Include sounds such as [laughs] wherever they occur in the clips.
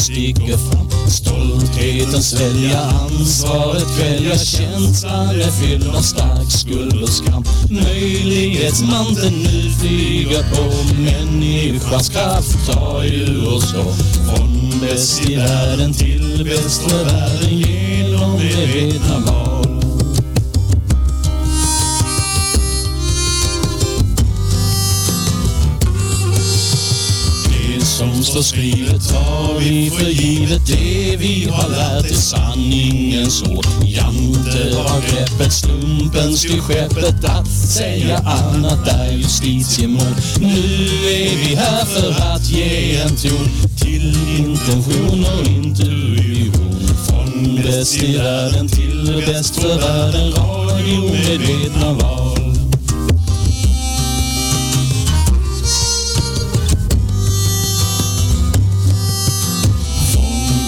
sticker fram. Stoltheten svälja ansvaret kvälja känslan är fylld av stark skuld och skam. Möjlighetsmanteln nu flyger på människans kraft tar ju oss då. Från bäst i världen till bäst för världen genom det veta val. Står skrivet tar vi för givet det vi har lärt är sanningens ord. Jante har greppet, slumpen till skeppet att säga annat är justitiemord. Nu är vi här för att ge en ton till intention och intuition. Från bäst i världen till bäst för världen, radiomedvetna var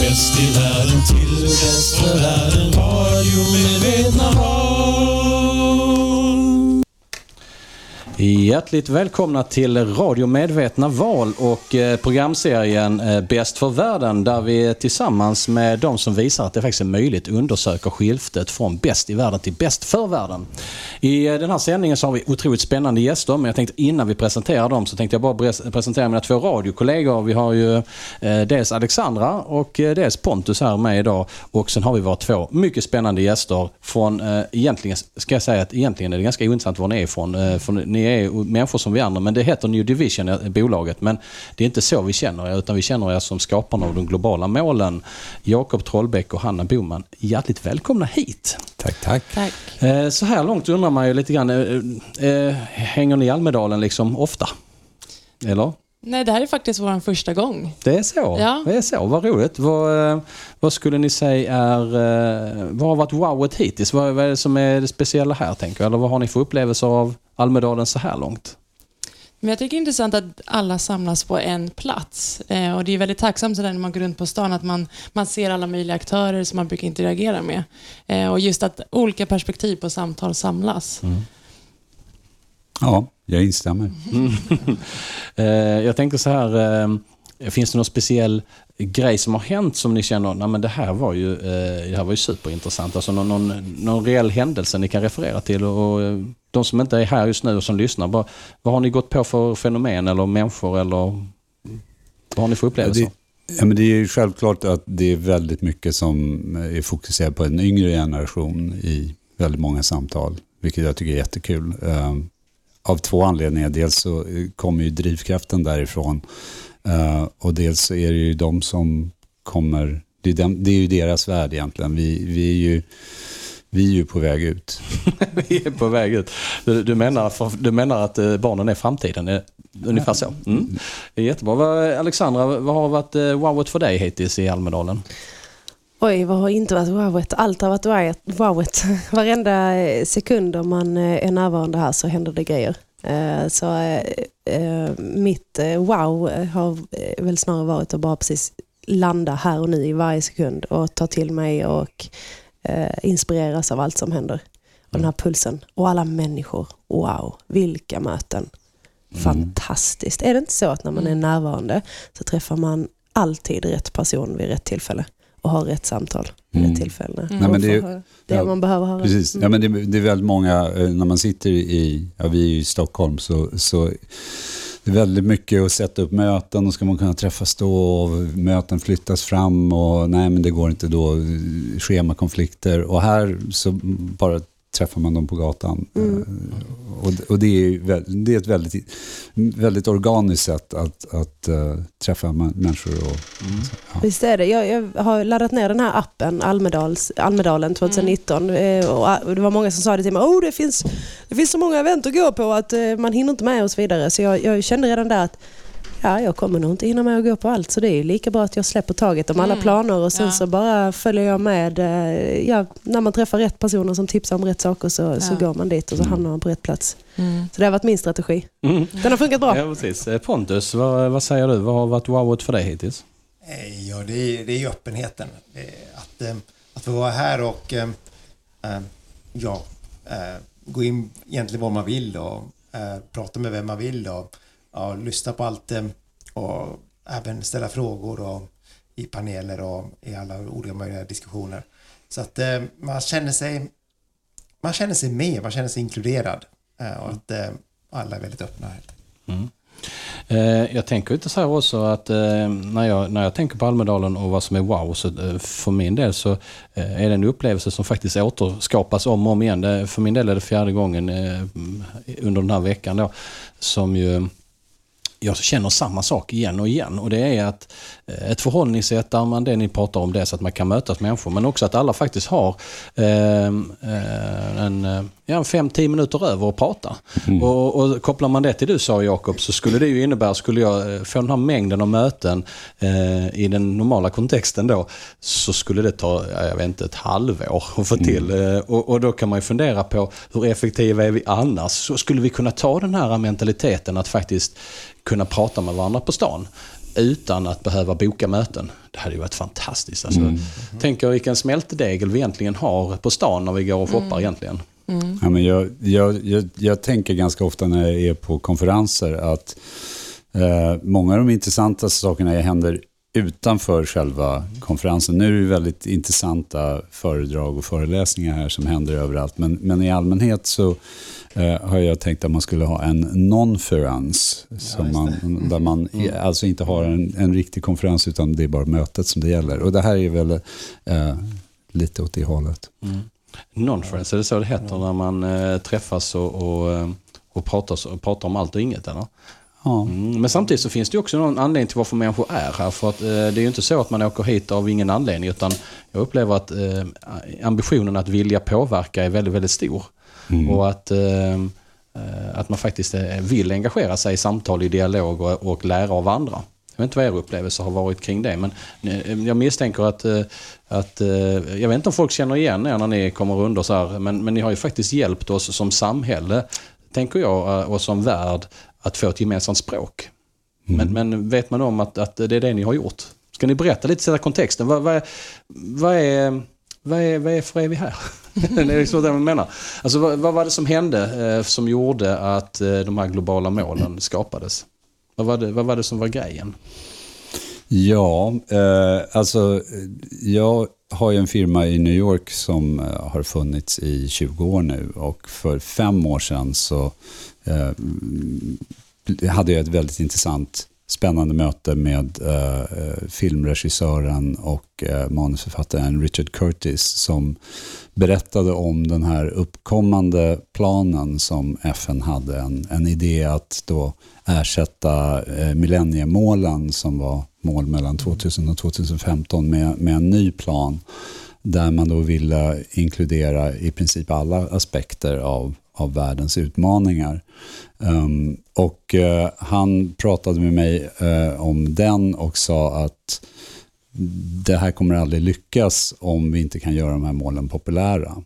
bäst i världen till bäst för världen. Radiomedvetna val Hjärtligt välkomna till Radio Medvetna Val och eh, programserien eh, Bäst för världen där vi tillsammans med de som visar att det faktiskt är möjligt undersöker skiftet från bäst i världen till bäst för världen. I eh, den här sändningen så har vi otroligt spännande gäster men jag tänkte innan vi presenterar dem så tänkte jag bara presentera mina två radiokollegor. Vi har ju dels Alexandra och dels Pontus här med idag och sen har vi våra två mycket spännande gäster från, egentligen ska jag säga att egentligen är det ganska ointressant var ni är ifrån. För ni är ju människor som vi andra men det heter New Division, bolaget. Men det är inte så vi känner er utan vi känner er som skaparna av de globala målen. Jakob Trollbäck och Hanna Boman. Hjärtligt välkomna hit. Tack, tack. Tack. Eh, Så här långt undrar man ju lite grann, eh, eh, hänger ni i Almedalen liksom ofta? Eller? Nej, det här är faktiskt vår första gång. Det är så? Ja. Det är så, vad roligt. Vad, eh, vad skulle ni säga är, eh, vad har varit wowet hittills? Vad, vad är det som är det speciella här tänker jag? Eller vad har ni för upplevelser av Almedalen så här långt? Men jag tycker det är intressant att alla samlas på en plats. Eh, och det är väldigt tacksamt sådär när man går runt på stan att man, man ser alla möjliga aktörer som man brukar interagera med. Eh, och just att olika perspektiv på samtal samlas. Ja, jag instämmer. [laughs] Eh, jag tänker så här, eh, finns det någon speciell grej som har hänt som ni känner, nej men det här var ju, eh, det här var ju superintressant. Alltså någon, någon, någon reell händelse ni kan referera till och de som inte är här just nu och som lyssnar, bara, vad har ni gått på för fenomen eller människor eller vad har ni för upplevelser? Ja, Ja, men det är ju självklart att det är väldigt mycket som är fokuserat på en yngre generation i väldigt många samtal, vilket jag tycker är jättekul. Av två anledningar. Dels så eh, kommer ju drivkraften därifrån eh, och dels så är det ju de som kommer, det är, dem, det är ju deras värld egentligen. Vi, vi, är ju, vi är ju på väg ut. [laughs] Vi är på väg ut. Du, du, menar, du menar att eh, barnen är framtiden? Ungefär så? Mm. Är Jättebra. Alexandra, vad har varit wowet för dig hittills i Almedalen? Oj, vad har inte varit wowet? Allt har varit wowet-. [laughs] Varenda eh, sekund om man eh, är närvarande här så händer det grejer. Eh, Så mitt wow har väl snarare varit att bara precis landa här och nu i varje sekund och ta till mig och inspireras av allt som händer. Och den här pulsen. Och alla människor. Wow, vilka möten. Fantastiskt. Är det inte så att när man är närvarande så träffar man alltid rätt person vid rätt tillfälle och har rätt samtal vid Mm. tillfälle? Mm. Nej, men det är- det ja, man behöver höra. Precis. Mm. Ja, men det, det är väldigt många, eh, när man sitter i, ja, vi är ju i Stockholm, så, så det är väldigt mycket att sätta upp möten och ska man kunna träffas då och möten flyttas fram och nej men det går inte då, schemakonflikter och här så bara träffar man dem på gatan. Mm. Eh, Och, och det, är, det är ett väldigt, väldigt organiskt sätt att, att eh, träffa mä- människor. Och, ja. Visst är det. Jag, jag har laddat ner den här appen Almedals, Almedalen 2019 eh, och ah, och det var många som sa det till mig. Oh, det, finns, det finns så många event att gå på att eh, man hinner inte med och så vidare. Så jag, jag kände redan där att ja, jag kommer nog inte hinna med att gå på allt. Så det är ju lika bra att jag släpper taget om alla Mm. planer och sen Ja. så bara följer jag med. eh, Ja, när man träffar rätt personer som tipsar om rätt saker så, så Ja. går man dit och så hamnar man på rätt plats. Mm. Så det har varit min strategi. Mm. Den har funkat bra. Ja, precis. Eh, Pontus, vad, vad säger du? Vad har varit wowet för dig hittills? Eh, Ja, det är, det är öppenheten. Att, att få vara här och ja, gå in egentligen vad man vill och prata med vem man vill och ja, lyssna på allt eh, och även ställa frågor och, i paneler och i alla olika möjliga diskussioner. Så att eh, man känner sig man känner sig med, man känner sig inkluderad eh, och att eh, alla är väldigt öppna. Mm. Eh, jag tänker inte så här också att eh, när, jag, när jag tänker på Almedalen och vad som är wow, så för min del så är det en upplevelse som faktiskt återskapas om och om igen. För min del är det fjärde gången under den här veckan då som ju jag känner samma sak igen och igen och det är att eh, ett förhållningssätt där man, det ni pratar om, det är så att man kan mötas människor men också att alla faktiskt har ehm, eh, en, ja, fem, tio minuter över att prata. Mm. Och, och, kopplar man det till du sa Jakob så skulle det ju innebära, skulle jag eh, få den här mängden av möten eh, i den normala kontexten då så skulle det ta, jag vet inte, ett halvår att få till. Mm. Eh, och, och, då kan man ju fundera på hur effektiva är vi annars? Så skulle vi kunna ta den här mentaliteten att faktiskt kunna prata med varandra på stan utan att behöva boka möten. Det hade ju varit fantastiskt. Alltså, mm. Tänk er vilken smältdegel vi egentligen har på stan när vi går och shoppar mm. egentligen. Mm. Ja, men jag, jag, jag, jag, tänker ganska ofta när jag är på konferenser att eh, många av de intressanta sakerna händer utanför själva konferensen. Nu är det väldigt intressanta föredrag och föreläsningar här som händer överallt. Men, men i allmänhet så eh, har jag tänkt att man skulle ha en non-ference. Ja, man, där man mm. alltså inte har en, en riktig konferens utan det är bara mötet som det gäller. Och det här är väl eh, lite åt det hållet. Mm. Non-ference, är det så det heter när man eh, träffas och, och, eh, och pratar, pratar om allt och inget? Eller? Ja. Mm, men samtidigt så finns det också någon anledning till varför människor är här. För att, eh, det är ju inte så att man åker hit av ingen anledning utan jag upplever att eh, ambitionen att vilja påverka är väldigt, väldigt stor. Mm. Och att, eh, eh att man faktiskt eh, vill engagera sig i samtal, i dialog och, och lära av andra. Jag vet inte vad er upplevelse har varit kring det men eh, jag misstänker att, att jag vet inte om folk känner igen er när ni kommer runt och så här, men, men ni har ju faktiskt hjälpt oss som samhälle, tänker jag, och som värld att få ett gemensamt språk. Mm. Men, men, vet man om att, att det är det ni har gjort? Ska ni berätta lite, sätta kontexten? Vad, vad, vad, är, vad, är, vad är för är vi här? [laughs] det är liksom det man menar. Alltså, vad, vad var det som hände eh, som gjorde att eh, de här globala målen skapades? Vad var det, vad var det som var grejen? Ja, eh, alltså jag har ju en firma i New York som eh, har funnits i 20 år nu och för fem år sedan så eh, hade jag ett väldigt intressant spännande möte med eh, eh, filmregissören och eh, manusförfattaren Richard Curtis som berättade om den här uppkommande planen som FN hade. En, en idé att då ersätta eh, millenniemålen som var mål mellan 2000 och 2015 med, med en ny plan där man då ville inkludera i princip alla aspekter av, av världens utmaningar. Um, och uh, han pratade med mig uh, om den och sa att det här kommer aldrig lyckas om vi inte kan göra de här målen populära.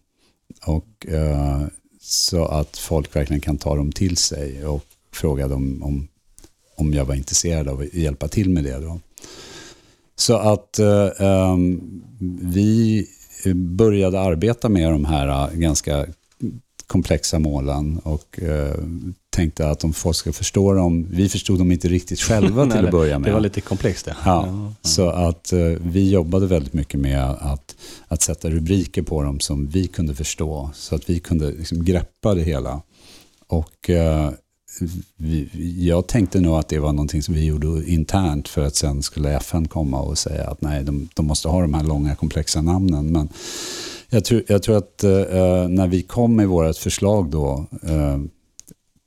Och, uh, så att folk verkligen kan ta dem till sig och frågade om, om, om jag var intresserad av att hjälpa till med det. Då. Så att um, vi började arbeta med de här ganska komplexa målen och eh, tänkte att om folk ska förstå dem, vi förstod dem inte riktigt själva [laughs] till att börja med. Det var lite komplext det. Ja, ja, Så att eh, vi jobbade väldigt mycket med att, att sätta rubriker på dem som vi kunde förstå, så att vi kunde liksom greppa det hela. Och eh, vi, jag tänkte nog att det var någonting som vi gjorde internt för att sen skulle FN komma och säga att nej, de, de måste ha de här långa komplexa namnen. Men jag tror, jag tror att eh, när vi kom med vårt förslag då eh,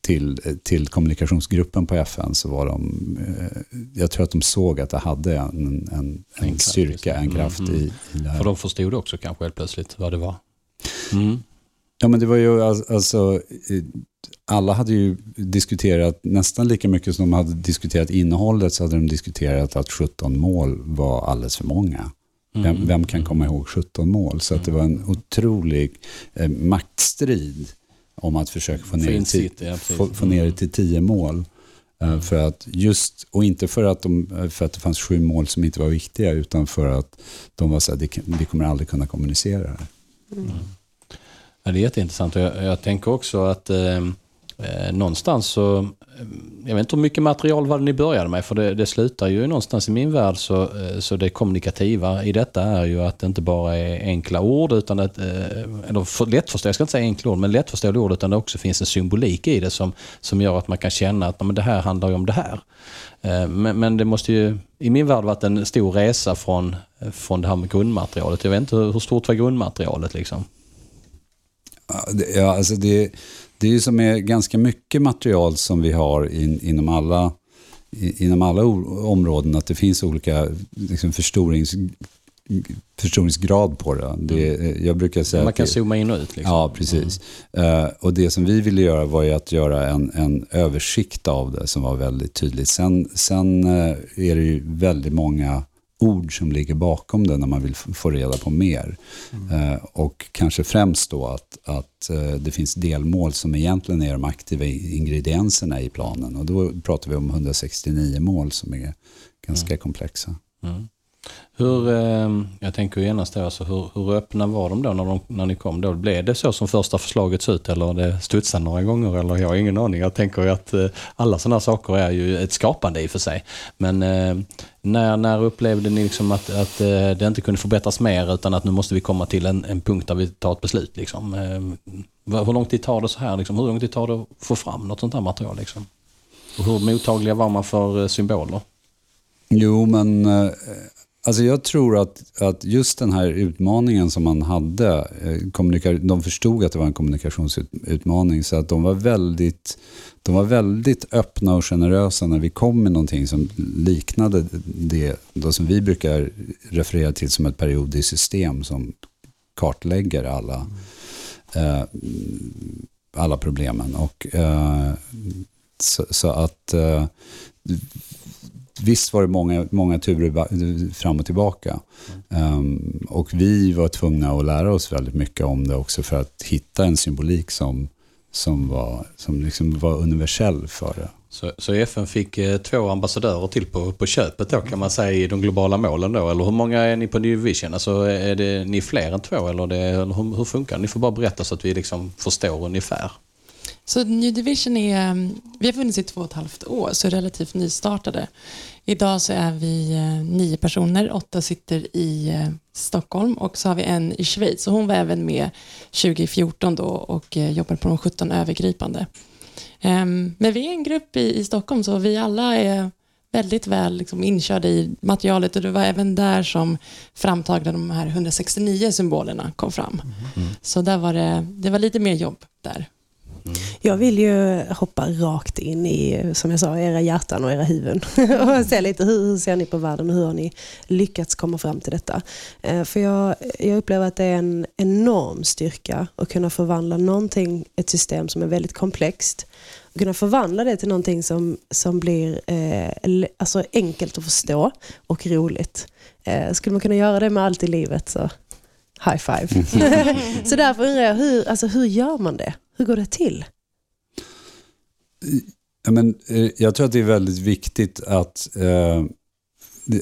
till, till kommunikationsgruppen på FN så var de, eh, jag tror att de såg att det hade en, en, en, styrka, en kraft mm, mm. I, i det här. För de förstod också kanske helt plötsligt vad det var. Mm. Ja men det var ju alltså, alla hade ju diskuterat nästan lika mycket som de hade diskuterat innehållet så hade de diskuterat att 17 mål var alldeles för många. Vem, mm. vem, kan komma ihåg 17 mål? Så att det var en otrolig eh, maktstrid om att försöka få ner, till, ja, få, få ner det till 10 mål. Uh, för att just, och inte för att, de, för att det fanns sju mål som inte var viktiga, utan för att de var så här, vi kommer aldrig kunna kommunicera det. Mm. Ja, det är jätteintressant och jag, jag tänker också att eh, eh någonstans så Eh, jag vet inte hur mycket material var det ni började med för det, det slutar ju någonstans i min värld så, eh, så det kommunikativa i detta är ju att det inte bara är enkla ord utan att, eh, eller för, lättförståeliga, jag ska inte säga enkla ord, men lättförståeliga ord utan det också finns en symbolik i det som, som gör att man kan känna att men det här handlar ju om det här. Men, men det måste ju i min värld varit en stor resa från, från det här med grundmaterialet. Jag vet inte hur stort var grundmaterialet liksom? Ja, alltså det, det är ju som är ganska mycket material som vi har in, inom alla inom alla områden att det finns olika liksom, förstorings, förstoringsgrad på det. det mm. jag brukar säga Man kan det, zooma in och ut. Liksom. Ja, precis. Mm. Uh, och det som vi ville göra var ju att göra en, en översikt av det som var väldigt tydligt. Sen, sen uh, är det ju väldigt många ord som ligger bakom det när man vill få reda på mer. Mm. Eh, och kanske främst då att, att eh, det finns delmål som egentligen är de aktiva ingredienserna i planen. Och då pratar vi om 169 mål som är ganska mm. komplexa. Mm. Hur, ehm, jag tänker genast då, alltså hur, hur öppna var de då när, de när ni kom? Då? Blev det så som första förslaget såg ut eller det studsade några gånger? Eller jag har ingen aning. Jag tänker att eh, alla sådana saker är ju ett skapande i och för sig. Men eh, när, när upplevde ni liksom att, att eh, det inte kunde förbättras mer utan att nu måste vi komma till en, en punkt där vi tar ett beslut? Liksom? Ehm, hur lång tid tar det så här? Liksom? Hur lång tid tar det att få fram något sånt här material? Liksom? Och hur mottagliga var man för symboler? Jo, men Alltså jag tror att, att just den här utmaningen som man hade, eh, de förstod att det var en kommunikationsutmaning så att de var väldigt, de var väldigt öppna och generösa när vi kom med någonting som liknade det då som vi brukar referera till som ett periodiskt system som kartlägger alla, eh, alla problemen. Och, eh, så, så, att eh, visst var det många, många turer fram och tillbaka. Mm. Um, och vi var tvungna att lära oss väldigt mycket om det också för att hitta en symbolik som, som, var, som liksom var universell för det. Så, så FN fick eh, två ambassadörer till på, på köpet då kan man säga i de globala målen då? Eller hur många är ni på New Vision? Alltså är det ni fler än två eller, det, eller hur, hur funkar det? Ni får bara berätta så att vi liksom förstår ungefär. Så New Division är, vi har funnits i två och ett halvt år, så relativt nystartade. Idag så är vi eh, nio personer, åtta sitter i eh, Stockholm och så har vi en i Schweiz. Så hon var även med 2014 då och eh, jobbade på de 17 övergripande. Ehm, men vi är en grupp i, Stockholm så vi alla är väldigt väl liksom inkörda i materialet och det var även där som framtagna de här 169 symbolerna kom fram. Mm. Så där var det, det var lite mer jobb där. Jag vill ju hoppa rakt in i, som jag sa, era hjärtan och era huvuden. [laughs] och se lite hur, hur ser ni på världen och hur har ni lyckats komma fram till detta? Eh, för jag, jag upplever att det är en enorm styrka att kunna förvandla någonting, ett system som är väldigt komplext, och kunna förvandla det till någonting som, som blir eh, alltså enkelt att förstå och roligt. Eh, skulle man kunna göra det med allt i livet så high five. [laughs] [laughs] så därför undrar jag, hur, alltså, hur gör man det? Hur går det till? Ja, men, eh, jag tror att det är väldigt viktigt att eh, det,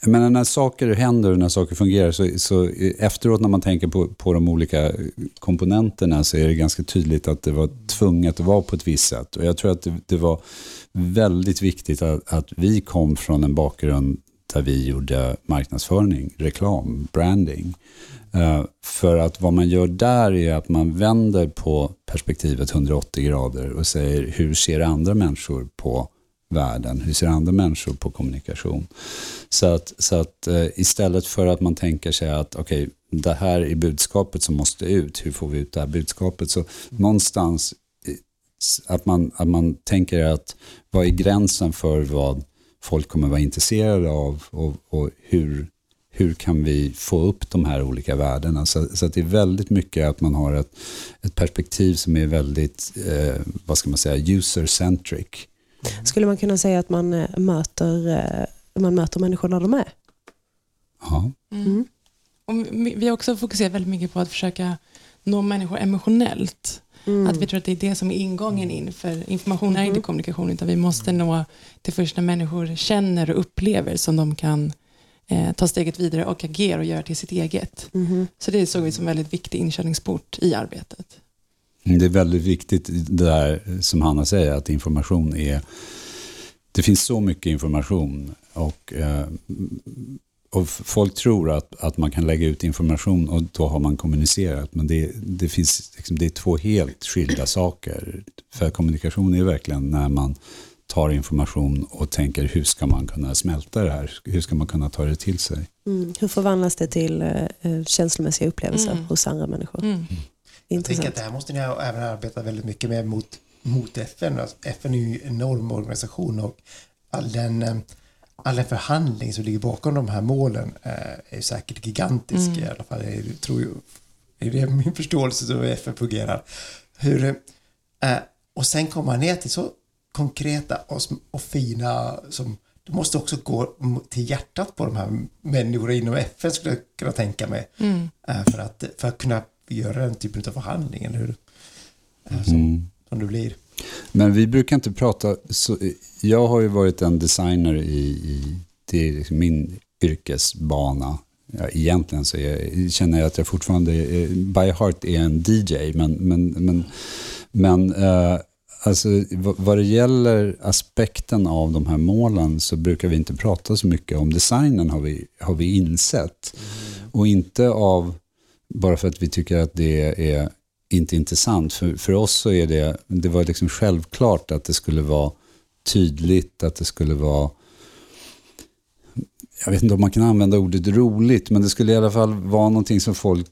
jag menar, när saker händer och när saker fungerar så, så eh, efteråt när man tänker på, på de olika eh, komponenterna så är det ganska tydligt att det var tvunget att vara på ett visst sätt. Och jag tror att det, det var väldigt viktigt att, att, vi kom från en bakgrund där vi gjorde marknadsföring, reklam, branding. Eh, för att vad man gör där är att man vänder på perspektivet 180 grader och säger hur ser andra människor på världen? Hur ser andra människor på kommunikation? Så att, så att eh, istället för att man tänker sig att okej, okay, det här är budskapet som måste ut, hur får vi ut det här budskapet? Så någonstans eh, att man, att man tänker att vad är gränsen för vad folk kommer vara intresserade av och, och hur, hur kan vi få upp de här olika värdena. Så, så att det är väldigt mycket att man har ett, ett perspektiv som är väldigt, eh, vad ska man säga, user-centric. Mm. Skulle man kunna säga att man eh, möter, eh, man möter människor där de är? Ja. Mm. mm. Och vi har också fokuserat väldigt mycket på att försöka nå människor emotionellt. Mm. Att vi tror att det är det som är ingången in, för information är inte mm. kommunikation, utan vi måste nå till först när människor känner och upplever som de kan eh, ta steget vidare och agera och göra till sitt eget. Mm. Så det såg vi som en väldigt viktig inkörningsport i arbetet. Det är väldigt viktigt det där som Hanna säger, att information är... Det finns så mycket information och, eh, och folk tror att, att man kan lägga ut information och då har man kommunicerat. Men det, det, finns, liksom, det är två helt skilda saker. För kommunikation är verkligen när man tar information och tänker hur ska man kunna smälta det här? Hur ska man kunna ta det till sig? Mm. Hur förvandlas det till eh, känslomässiga upplevelser mm. hos andra människor? Mm. Jag tänker att det här måste ni även arbeta väldigt mycket med mot, mot FN. Alltså, FN är ju en enorm organisation och all den, eh, all den förhandling som ligger bakom de här målen eh, är säkert gigantisk. Mm. I alla fall är, tror jag, är det min förståelse av hur FN fungerar. Hur, eh, och sen komma ner till så konkreta och, och fina som du måste också gå till hjärtat på de här människorna inom FN skulle jag kunna tänka mig. Mm. För, att, för att kunna göra den typen av förhandling, eller hur? Som, mm. som det blir. Men vi brukar inte prata, så, jag har ju varit en designer i, i det är liksom min yrkesbana. Ja, egentligen så jag, känner jag att jag fortfarande, by heart är en DJ, men, men, men, men uh, alltså, vad det gäller aspekten av de här målen så brukar vi inte prata så mycket om designen har vi, har vi insett. Mm. Och inte av bara för att vi tycker att det är inte intressant. För, för oss så är det, det var liksom självklart att det skulle vara tydligt, att det skulle vara jag vet inte om man kan använda ordet roligt, men det skulle i alla fall vara någonting som folk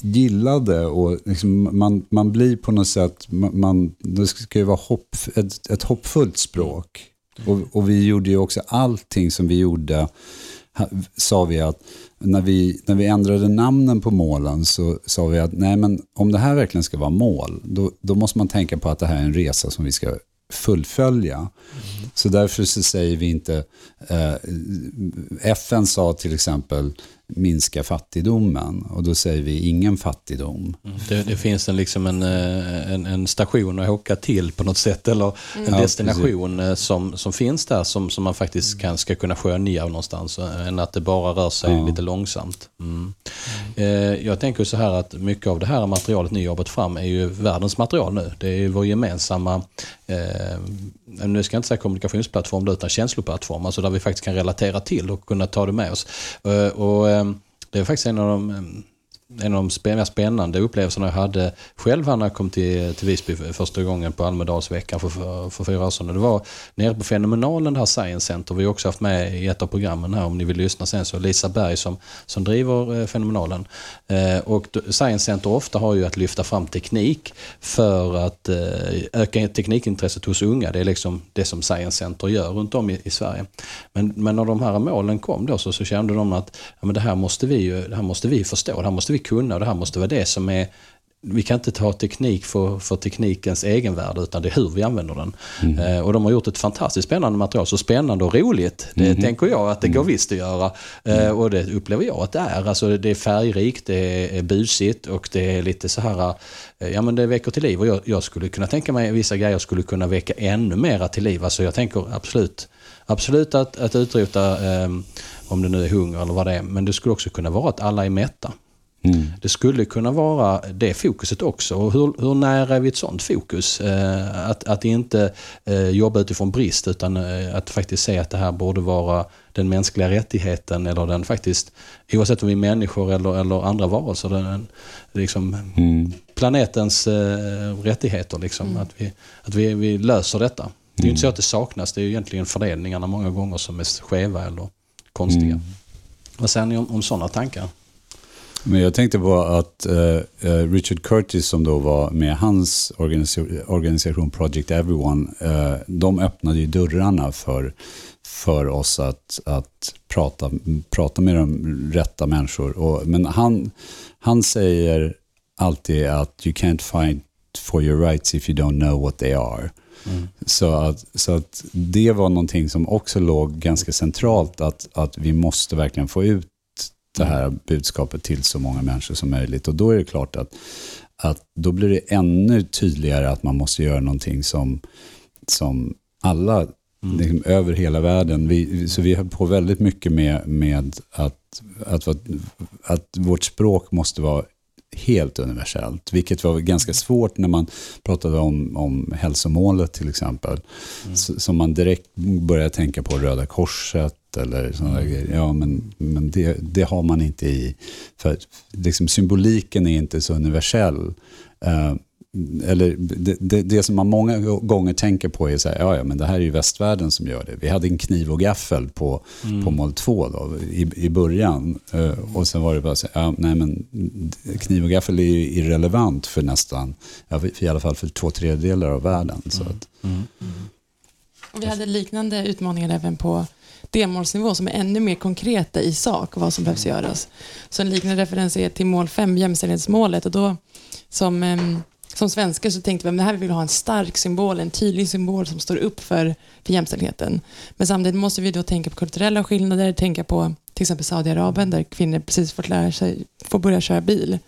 gillade. Och liksom man, man blir på något sätt, man, det ska ju vara hopp, ett, ett hoppfullt språk. Och, och vi gjorde ju också allting som vi gjorde, sa vi att när vi, när vi ändrade namnen på målen så sa vi att nej men om det här verkligen ska vara mål, då, då måste man tänka på att det här är en resa som vi ska fullfölja. Mm. Så därför så säger vi inte, eh, FN sa till exempel minska fattigdomen och då säger vi ingen fattigdom. Mm. Det, det, finns en, liksom en, eh, en, en, station att åka till på något sätt eller en mm. destination ja, eh, som, som finns där som, som man faktiskt kan, ska kunna skönja någonstans eh, än att det bara rör sig ja. lite långsamt. Mm. Mm. Jag tänker så här att mycket av det här materialet ni jobbat fram är ju världens material nu. Det är ju vår gemensamma, eh, nu ska jag inte säga kommunikationsplattform utan känsloplattform, alltså där vi faktiskt kan relatera till och kunna ta det med oss. Och, Ehm, Ehm, det är faktiskt en av de ehm, en av de mest spännande upplevelserna jag hade själv när jag kom till, till Visby första gången på Almedalsveckan för, för, för fyra år sedan. Det var nere på Fenomenalen, det här Science Center. Vi har också haft med i ett av programmen här om ni vill lyssna sen. Så Lisa Berg som, som driver eh, Fenomenalen. Eh, och Science Center ofta har ju att lyfta fram teknik för att eh, öka teknikintresset hos unga. Det är liksom det som Science Center gör runt om i, i Sverige. Men, men när de här målen kom då så, så kände de att ja, men det, här måste vi ju, det här måste vi förstå, det här måste vi kunna och det här måste vara det som är vi kan inte ta teknik för, för teknikens egenvärde utan det är hur vi använder den. Mm. Eh, och de har gjort ett fantastiskt spännande material. Så spännande och roligt, det mm. tänker jag att det går mm. visst att göra. Eh, och det upplever jag att det är. Alltså, det är färgrikt, det är busigt och det är lite så här, eh, ja men det väcker till liv. Och jag, jag skulle kunna tänka mig vissa grejer skulle kunna väcka ännu mera till liv. Alltså jag tänker absolut, absolut att, att utrota, eh, om det nu är hunger eller vad det är, men det skulle också kunna vara att alla är mätta. Mm. Det skulle kunna vara det fokuset också. Och hur, hur nära är vi ett sånt fokus? Eh, att, att inte eh, jobba utifrån brist utan eh, att faktiskt se att det här borde vara den mänskliga rättigheten eller den faktiskt, oavsett om vi är människor eller, eller andra varelser, den, liksom, mm. planetens eh, rättigheter. Liksom, mm. Att, vi, att vi, vi löser detta. Det är ju inte så mm. att det saknas, det är ju egentligen fördelningarna många gånger som är skeva eller konstiga. Mm. Vad säger ni om, om sådana tankar? Men jag tänkte på att uh, Richard Curtis som då var med hans organisa organisation Project Everyone, uh, de öppnade ju dörrarna för, för oss att, att prata, prata med de rätta människor. Och, men han, han säger alltid att you can't fight for your rights if you don't know what they are. Mm. Så, att, så att det var någonting som också låg ganska centralt, att, att vi måste verkligen få ut det här budskapet till så många människor som möjligt. Och då är det klart att, att då blir det ännu tydligare att man måste göra någonting som, som alla mm. liksom, över hela världen. Vi, så vi har på väldigt mycket med, med att, att, att, vårt språk måste vara helt universellt, vilket var ganska svårt när man pratade om, om hälsomålet till exempel. Mm. Så, man direkt började tänka på Röda Korset eller sådana mm. grejer. Ja, men, men det, det, har man inte i... För liksom, symboliken är inte så universell. Uh, eller det, det, det, som man många gånger tänker på är så här, ja, ja, men det här är ju västvärlden som gör det. Vi hade en kniv och gaffel på, mm. på mål 2 då, i, i början. Uh, och sen var det bara så här, ja, nej men kniv och gaffel är ju irrelevant för nästan, ja, i alla fall för två tredjedelar av världen. Så mm. att, mm. Och vi hade liknande utmaningar även på delmålsnivå som är ännu mer konkreta i sak vad som behövs göras. Så en liknande referens är till mål 5, jämställdhetsmålet. Och då, som, som svenskar så tänkte vi att här vill ha en stark symbol, en tydlig symbol som står upp för, för jämställdheten. Men samtidigt måste vi då tänka på kulturella skillnader, tänka på till exempel Saudiarabien där kvinnor precis fått lära sig, får börja köra bil.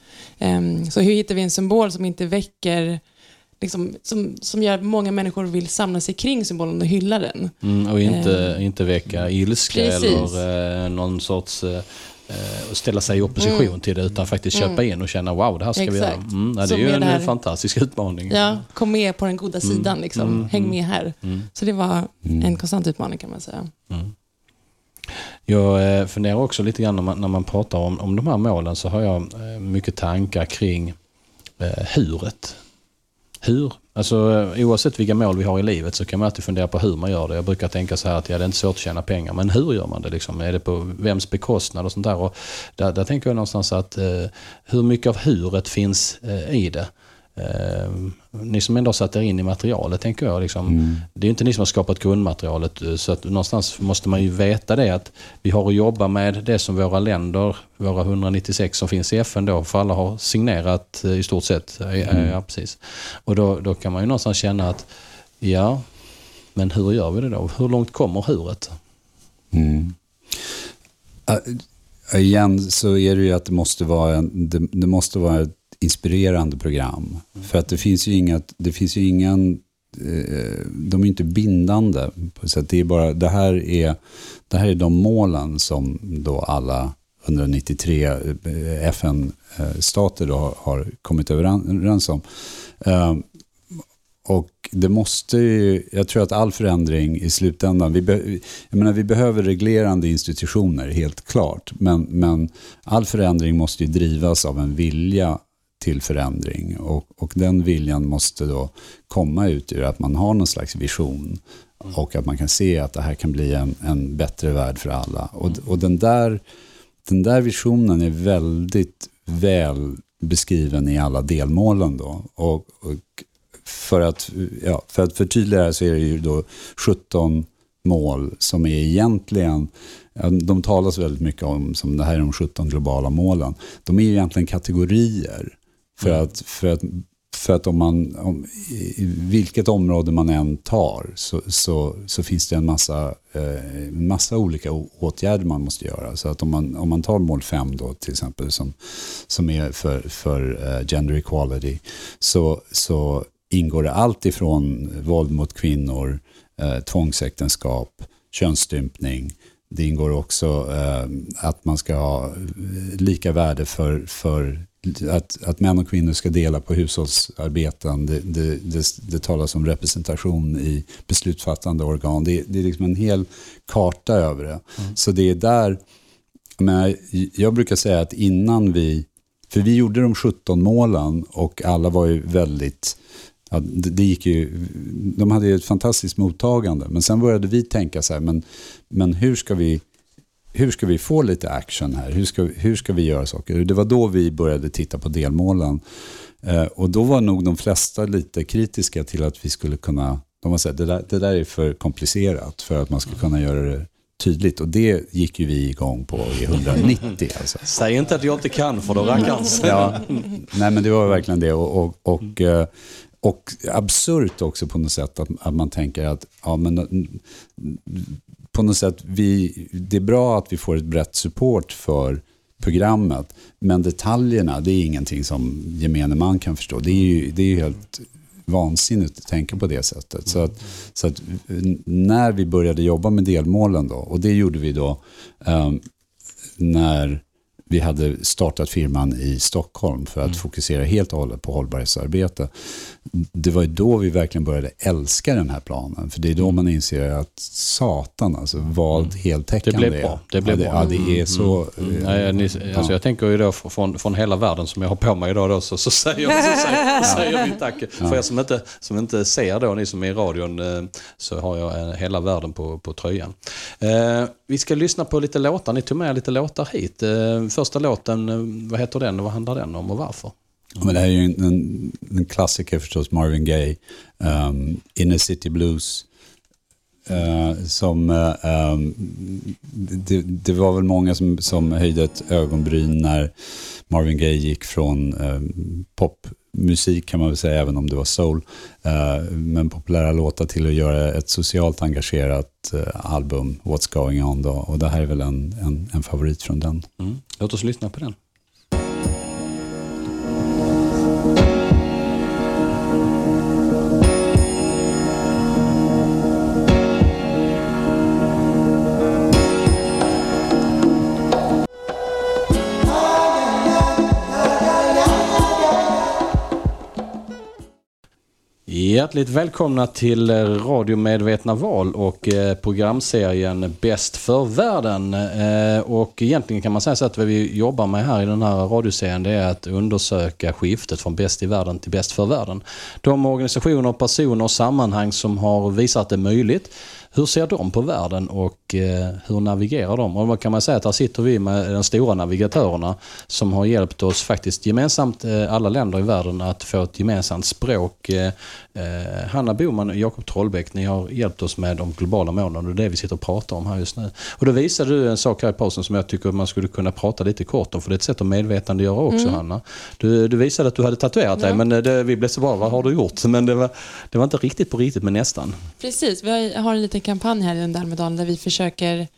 Så hur hittar vi en symbol som inte väcker liksom, som, som gör att många människor vill samla sig kring symbolen och hylla den. Mm, och inte, eh. inte väcka ilska Precis. eller eh, någon sorts eh, eh, ställa sig i opposition mm. till det utan faktiskt köpa mm. in och känna wow, det här ska Exakt. vi göra. Mm, ja, det är ju en här, fantastisk utmaning. Ja, kom med på den goda mm. sidan, liksom. Mm. häng med här. Så det var en konstant utmaning kan man säga. Jag eh, funderar också lite grann när man, när man pratar om, om de här målen så har jag mycket tankar kring eh, huret hur. Alltså, eh, oavsett vilka mål vi har i livet så kan man alltid fundera på hur man gör det. Jag brukar tänka så här att ja, det är inte svårt att tjäna pengar, men hur gör man det? Liksom? Är det på vems bekostnad och sånt där? Och där, där tänker jag någonstans att eh, hur mycket av huret finns eh, i det? Eh, ni som ändå satt er in i materialet, tänker jag. Liksom, mm. Det är inte ni som har skapat grundmaterialet, eh, så att någonstans måste man ju veta det att vi har att jobba med det som våra länder, våra 196 som finns i FN då, för alla har signerat eh, i stort sett. Mm. Ja, precis. Och då, då kan man ju någonstans känna att, ja, men hur gör vi det då? Hur långt kommer huret? Mm. Uh, igen så är det ju att det måste vara, en, det, det måste vara ett inspirerande program. Mm. För att det finns ju, inga, det finns ju ingen eh, de är inte bindande. Så det, är bara, det, här är, det här är de målen som då alla 193 eh, FN-stater då har kommit överens om. Eh, och det måste ju, jag tror att all förändring i slutändan, vi, be, jag menar, vi behöver reglerande institutioner helt klart, men, men all förändring måste ju drivas av en vilja till förändring. Och, och den viljan måste då komma ut ur att man har någon slags vision och att man kan se att det här kan bli en, en bättre värld för alla. Och, och den, där, den där visionen är väldigt väl beskriven i alla delmålen. Då. Och, och för, att, ja, för att förtydliga det så är det ju då 17 mål som är egentligen de talas väldigt mycket om som det här är de 17 globala målen. De är egentligen kategorier för mm. att, för att, för att om man, om, i vilket område man än tar så, så, så finns det en massa, eh, massa olika åtgärder man måste göra. Så att om man, om man tar mål 5 då till exempel som, som är för, för uh, gender equality så, så ingår det allt ifrån våld mot kvinnor, eh, tvångsäktenskap, könsstympning, det ingår också eh, att man ska ha lika värde för, för att, att män och kvinnor ska dela på hushållsarbeten. Det, det, det, det talas om representation i beslutsfattande organ. Det, det är liksom en hel karta över det. Mm. Så det är där, men jag brukar säga att innan vi, för vi gjorde de 17 målen och alla var ju väldigt Ja, det, gick ju, de hade ju ett fantastiskt mottagande. Men sen började vi tänka så här, men, men hur ska vi hur ska vi få lite action här? Hur ska, hur ska vi göra saker? Det var då vi började titta på delmålen. Eh, och då var nog de flesta lite kritiska till att vi skulle kunna, de har sagt det där, det där är för komplicerat för att man ska kunna göra det tydligt. Och det gick ju vi igång på i 190. Alltså. [laughs] Säg inte att jag inte kan för då rackarns. ja, nej men det var verkligen det. Och, och, och, eh, och absurt också på något sätt att, att man tänker att ja, men, på något sätt, vi, det är bra att vi får ett brett support för programmet. Men detaljerna, det är ingenting som gemene man kan förstå. Det är ju, det är ju helt vansinnigt att tänka på det sättet. Så att, så att när vi började jobba med delmålen då, och det gjorde vi då um, när vi hade startat firman i Stockholm för att Mm. fokusera helt och hållet på hållbarhetsarbete. Det var ju då vi verkligen började älska den här planen. För det är då man inser att satan alltså, vad Mm. Heltäckande blev det är. bra. Det blev ja, bra. det, ja, det är så... Mm. eh, Nej, ni, alltså ja. Jag tänker ju då från, från hela världen som jag har på mig idag då, så, så, säger, så säger, [laughs] säger vi tack. För er som inte, som inte ser då, ni som är i radion, eh, så har jag eh, hela världen på, på tröjan. Eh, vi ska lyssna på lite låtar. Ni tog med lite låtar hit. Eh, första låten, eh, vad heter den och vad handlar den om och varför? Men det här är ju en, en, en klassiker förstås, Marvin Gaye, um, Inner City Blues. Uh, som, uh, um, det, det var väl många som, som höjde ett ögonbryn när Marvin Gaye gick från ehm, pop Musik kan man väl säga, även om det var soul, eh, men populära låtar till att göra ett socialt engagerat eh, album, What's Going On då. Och det här är väl en, en, en favorit från den. Mm. Låt oss lyssna på den. Hjärtligt välkomna till Radiomedvetna val och eh, programserien Bäst för världen. Eh, och egentligen kan man säga så att vad vi jobbar med här i den här radioserien det är att undersöka skiftet från bäst i världen till bäst för världen. De organisationer, personer och sammanhang som har visat det möjligt hur ser de på världen och eh, hur navigerar de? Och då kan man säga att här sitter vi med de stora navigatörerna som har hjälpt oss faktiskt gemensamt, eh, alla länder i världen, att få ett gemensamt språk. Eh, Hanna Boman och Jakob Trollbäck, ni har hjälpt oss med de globala målen och det är det vi sitter och pratar om här just nu. Och då visade du en sak här i pausen som jag tycker man skulle kunna prata lite kort om, för det är ett sätt att medvetandegöra också Hanna. Du, du visade att du hade tatuerat dig, Ja. men eh, det, vi blev så bra, vad har du gjort? [laughs] Men det var, det var inte riktigt på riktigt, men nästan. Precis, vi har, har en liten kampanj här under Almedalen där vi försöker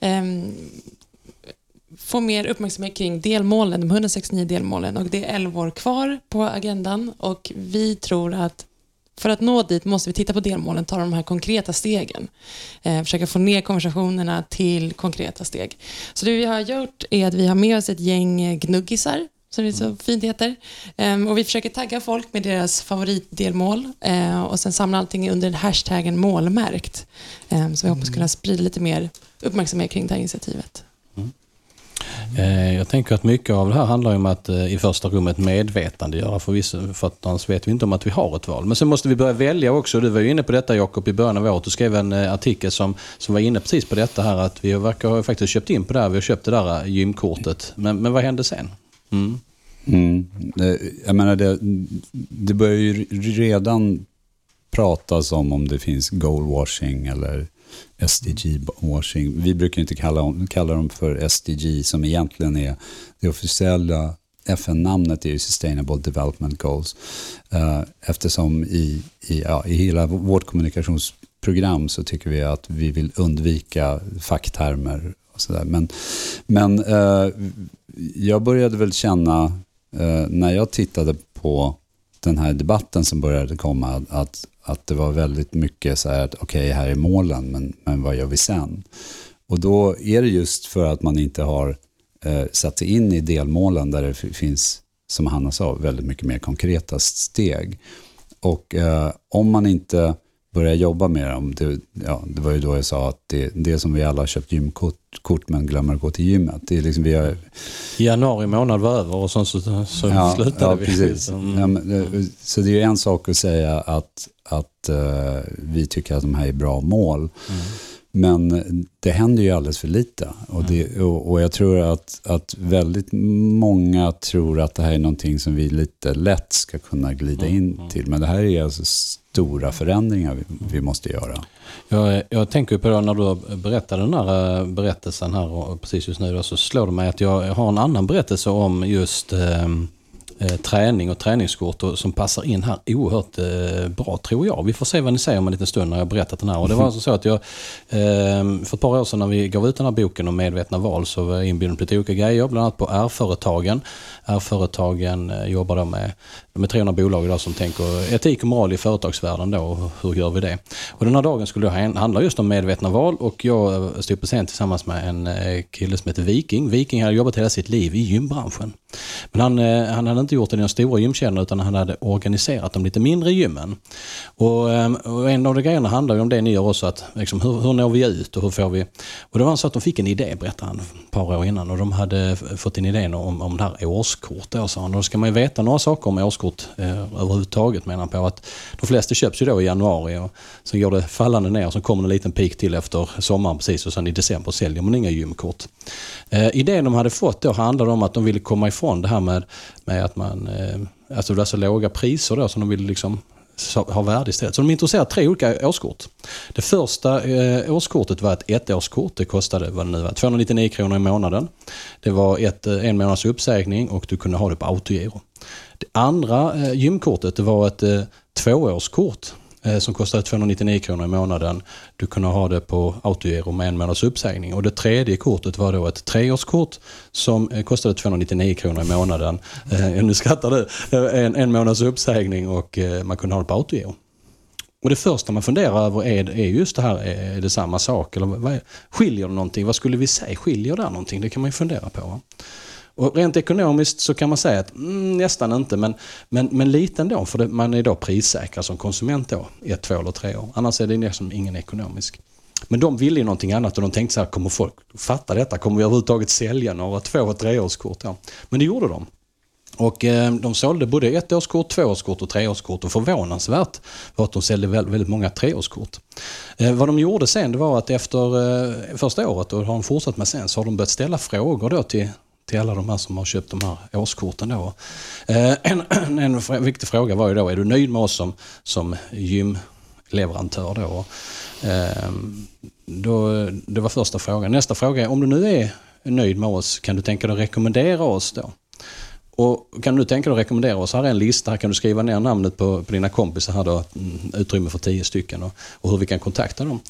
ehm, få mer uppmärksamhet kring delmålen, de 169 delmålen och det är 11 år kvar på agendan och vi tror att för att nå dit måste vi titta på delmålen, ta de här konkreta stegen. Eh, försöka få ner konversationerna till konkreta steg. Så det vi har gjort är att vi har med oss ett gäng gnuggisar, som det så fint heter. Ehm, och vi försöker tagga folk med deras favoritdelmål eh, och sen samla allting under hashtaggen målmärkt. Ehm, så vi hoppas kunna sprida lite mer uppmärksamhet kring det här initiativet. Eh, Jag tänker att mycket av det här handlar om att eh, i första rummet medvetandegöra förvisso, för att annars vet vi inte om att vi har ett val. Men sen måste vi börja välja också. Du var ju inne på detta Jakob i början av året. Du skrev en eh, artikel som, som var inne precis på detta här att vi verkar ha faktiskt köpt in på det här. Vi har köpt det där gymkortet. Men, men vad hände sen? Mm. Mm. Eh, jag menar, det, det börjar ju redan pratas om om det finns goalwashing eller SDG-washing. Vi brukar inte kalla dem, kalla dem för SDG som egentligen är det officiella FN-namnet är ju Sustainable Development Goals. Eh, eftersom i, i, ja, i hela vårt kommunikationsprogram så tycker vi att vi vill undvika facktermer sådär. Men, men eh, jag började väl känna eh, när jag tittade på den här debatten som började komma att, att det var väldigt mycket så här att okej, här är målen, men, men vad gör vi sen? Och då är det just för att man inte har eh, satt sig in i delmålen där det finns, som Hanna sa, väldigt mycket mer konkreta steg. Och eh, om man inte börjar jobba med dem, det, ja, det var ju då jag sa att det, det som vi alla har köpt gymkort kort, men glömmer att gå till gymmet. Det är liksom, vi har, Januari månad var över och sen så, så slutade ja, vi. Precis. Mm. Ja, men, eh, så det är ju en sak att säga att, att eh, vi tycker att de här är bra mål. Mm. Men det händer ju alldeles för lite. Och, det, och, och jag tror att, att väldigt många tror att det här är någonting som vi lite lätt ska kunna glida in till. Men det här är alltså stora förändringar vi, vi måste göra. Jag, jag tänker på det när du berättade den här eh, berättelsen här och precis just nu så slår det mig att jag har en annan berättelse om just eh, eh, träning och träningskort och, som passar in här oerhört eh, bra tror jag. Vi får se vad ni säger om en liten stund när jag berättat den här. Och det var [laughs] alltså så att jag, eh, för ett par år sedan när vi gav ut den här boken om medvetna val så var jag inbjuden på lite olika grejer, bland annat på R-företagen. R-företagen eh, jobbar då med, med 300 bolag idag som tänker etik och moral i företagsvärlden då, och hur gör vi det? Och den här dagen skulle handla just om medvetna val och jag stod på scen tillsammans med en eh, kille som heter Viking. Viking hade jobbat hela sitt liv i gymbranschen. Men han, eh, han hade inte gjort det i de stora gymkedjorna utan han hade organiserat de lite mindre gymmen. Och, ehm, och en av de grejerna handlar ju om det ni gör också, att liksom, hur, hur når vi ut och hur får vi... Och det var så att de fick en idé, berättade han, ett par år innan. Och de hade fått en idé om, om det här årskort då, sa han. Och då ska man ju veta några saker om årskort eh, överhuvudtaget, menar han på. Att de flesta köps ju då i januari och sen går det fallande ner och så kommer en liten peak till efter sommaren precis och sen i december säljer man inga gymkort. Eh, idén de hade fått då handlade om att de ville komma ifrån det här med, med att man, eh, alltså det är så låga priser då som de ville liksom ha värde istället. Så de introducerade tre olika årskort. Det första eh, årskortet var ett ettårskort. Det kostade vad det nu var, 299 kronor i månaden. Det var ett, eh, en månads uppsägning och du kunde ha det på autogiro. Det andra eh, gymkortet det var ett eh, tvåårskort Eh, som kostade 299 kronor i månaden. Du kunde ha det på autogiro med en månads uppsägning. Och det tredje kortet var då ett treårskort som eh, kostade 299 kronor i månaden. Mm. nu skrattar du. En, en månads uppsägning och man kunde ha det på autogiro. Och det första man funderar över är, är just det här, är det samma sak? Eller vad, skiljer det någonting? Vad skulle vi säga? Skiljer det någonting? Det kan man ju fundera på. Va? Och rent ekonomiskt så kan man säga att mm, nästan inte, men, men, men lite ändå. För det, man är då prissäker som konsument då, ett, två eller tre år. Annars är det liksom ingen ekonomisk. Men de ville ju någonting annat och de tänkte så här, kommer folk fatta detta? Kommer vi överhuvudtaget sälja några två och treårskort? Ja. Men det gjorde de. Och eh, de sålde både ettårskort, tvåårskort och treårskort och förvånansvärt var att de sålde väldigt, väldigt många treårskort. Eh, vad de gjorde sen det var att efter eh, första året, och har de fortsatt med sen, så har de börjat ställa frågor då till till alla de här som har köpt de här årskorten. Då. Eh, [clears throat] en, en viktig fråga var ju då, är du nöjd med oss som, som gymleverantör? Då? Eh, då? Det var första frågan. Nästa fråga är, om du nu är nöjd med oss, kan du tänka dig att rekommendera oss då? Och kan du tänka dig att rekommendera oss? Här är en lista, här kan du skriva ner namnet på, på dina kompisar. Här då, mm, utrymme för tio stycken och, och hur vi kan kontakta dem.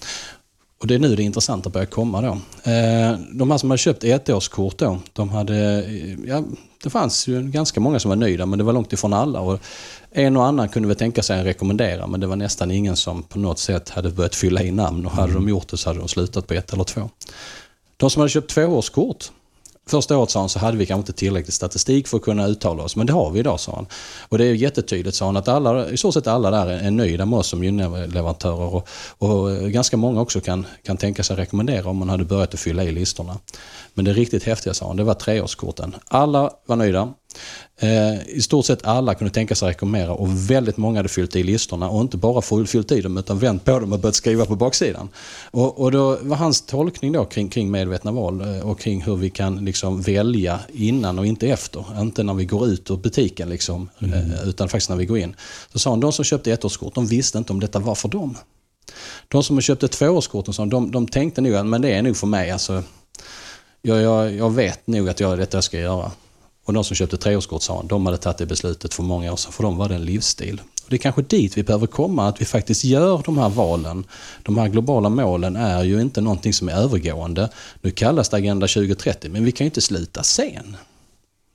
Och det är nu det intressanta börjar komma då. Eh, de här som hade köpt ettårskort då, de hade, eh, ja, det fanns ju ganska många som var nöjda men det var långt ifrån alla. Och en och annan kunde väl tänka sig att rekommendera men det var nästan ingen som på något sätt hade börjat fylla i namn och hade de gjort det så hade de slutat på ett eller två. De som hade köpt tvåårskort, Första året sa han så hade vi kanske inte tillräcklig statistik för att kunna uttala oss, men det har vi idag sa han. Och det är jättetydligt sa han att alla, i så sett alla där är nöjda med oss som gynleverantörer och, och ganska många också kan, kan tänka sig rekommendera om man hade börjat att fylla i listorna. Men det riktigt häftiga sa han, det var treårskorten. Alla var nöjda. Eh, I stort sett alla kunde tänka sig att rekommendera och väldigt många hade fyllt i listorna och inte bara fyllt i dem utan vänt på dem och börjat skriva på baksidan. Och, och då var hans tolkning då kring, kring medvetna val eh, och kring hur vi kan liksom välja innan och inte efter. Inte när vi går ut ur butiken liksom, mm. Eh, utan faktiskt när vi går in. Så sa han, de som köpte ettårskort, de visste inte om detta var för dem. De som köpte tvåårskort, de, de tänkte nog att men det är nog för mig. Alltså, jag, jag, jag vet nog att jag detta jag ska göra. Och de som köpte treårskort sa han, de hade tagit det beslutet för många år sedan. För dem var det en livsstil. Och det är kanske dit vi behöver komma, att vi faktiskt gör de här valen. De här globala målen är ju inte någonting som är övergående. Nu kallas det Agenda 2030, men vi kan ju inte sluta sen.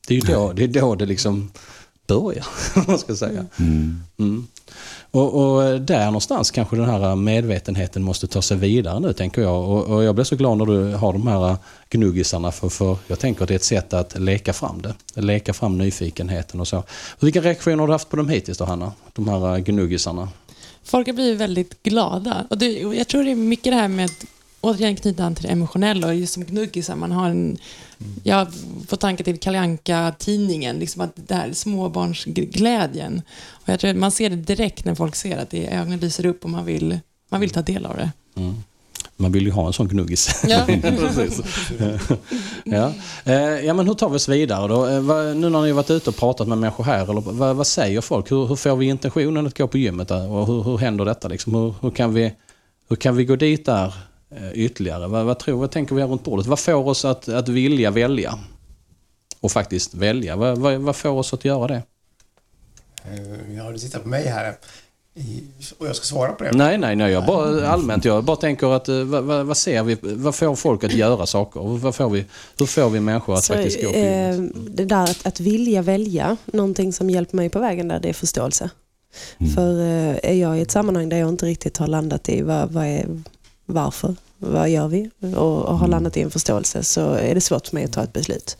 Det är ju då det, är då det liksom börjar, [laughs] man ska säga. Mm. Mm. Och, och, eh, där någonstans kanske den här eh, medvetenheten måste ta sig vidare nu tänker jag. Och, och jag blir så glad när du har de här eh, gnuggisarna för, för jag tänker att det är ett sätt att leka fram det. Leka fram nyfikenheten och så. Vilka reaktioner har du haft på dem hittills då Hanna? De här gnuggisarna? Folk har blivit väldigt glada. Och det, jag tror det är mycket det här med att återigen knyta an till det emotionella och just som gnuggisar, man har en... Jag får tanke till Kalle tidningen liksom att det här småbarnsglädjen. Och jag tror man ser det direkt när folk ser att det ögonen lyser upp och man vill, man vill ta del av det. Mm. Man vill ju ha en sån gnuggis. Ja. [laughs] [laughs] ja. Eh, ja, men hur tar vi oss vidare då? Eh, nu när ni har varit ute och pratat med människor här, eller vad, vad säger folk? Hur, hur, får vi intentionen att gå på gymmet? Och hur, hur händer detta? Liksom? Hur, hur, kan vi, hur kan vi gå dit där ytterligare? Vad, vad, tror, vad tänker vi här runt bordet? Vad får oss att, att vilja välja? och faktiskt välja. Vad, vad, vad får oss att göra det? Eh, Ja, du tittar på mig här och jag ska svara på det. Nej, nej, nej. Jag bara, allmänt, jag bara tänker att eh, vad, vad, ser vi? Vad får folk att göra saker? Vad får vi, hur får vi människor att Så, faktiskt gå på eh, det där att, att vilja välja, någonting som hjälper mig på vägen där, det är förståelse. För eh, är jag i ett sammanhang där jag inte riktigt har landat i vad, vad är, varför, vad gör vi och, och har landat i en förståelse så är det svårt för mig att ta ett beslut.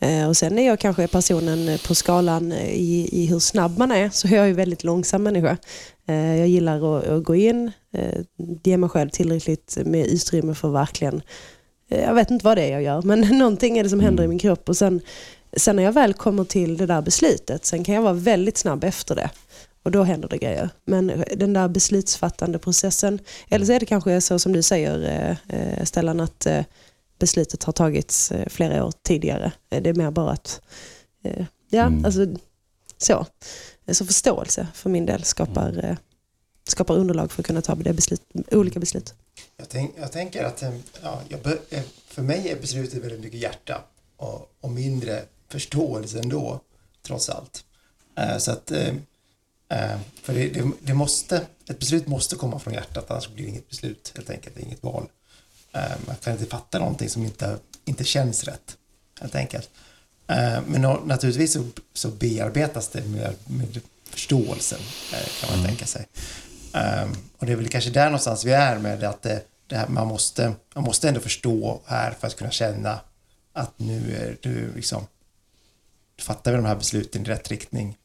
Eh, och sen är jag kanske personen på skalan i, i hur snabb man är så är jag ju väldigt långsam människa. Eh, jag gillar att, att gå in, eh, ge mig själv tillräckligt med utrymme för verkligen jag vet inte vad det är jag gör, men [laughs] någonting är det som händer i min kropp. Och sen, sen när jag väl kommer till det där beslutet, sen kan jag vara väldigt snabb efter det. Och då händer det grejer. Men den där beslutsfattande processen, eller så är det kanske så som du säger eh, eh, Stellan, att eh, beslutet har tagits flera år tidigare. Det är mer bara att, eh, ja, alltså så. Så förståelse för min del skapar, eh, skapar underlag för att kunna ta det beslut, olika beslut. Jag, tänk, jag tänker att ja, jag, för mig är beslutet väldigt mycket hjärta och, och mindre förståelse ändå, trots allt. Så att, för det, det, det måste, ett beslut måste komma från hjärtat, annars blir det inget beslut helt enkelt, det är inget val. Eh, man kan inte fatta någonting som inte, inte känns rätt, helt enkelt. Eh, men naturligtvis så, så bearbetas det med, med förståelsen, eh, kan man tänka sig. Och det är väl kanske där någonstans vi är med att det, det här, man, måste, man måste ändå förstå här för att kunna känna att nu är du liksom fattar vi de här besluten i rätt riktning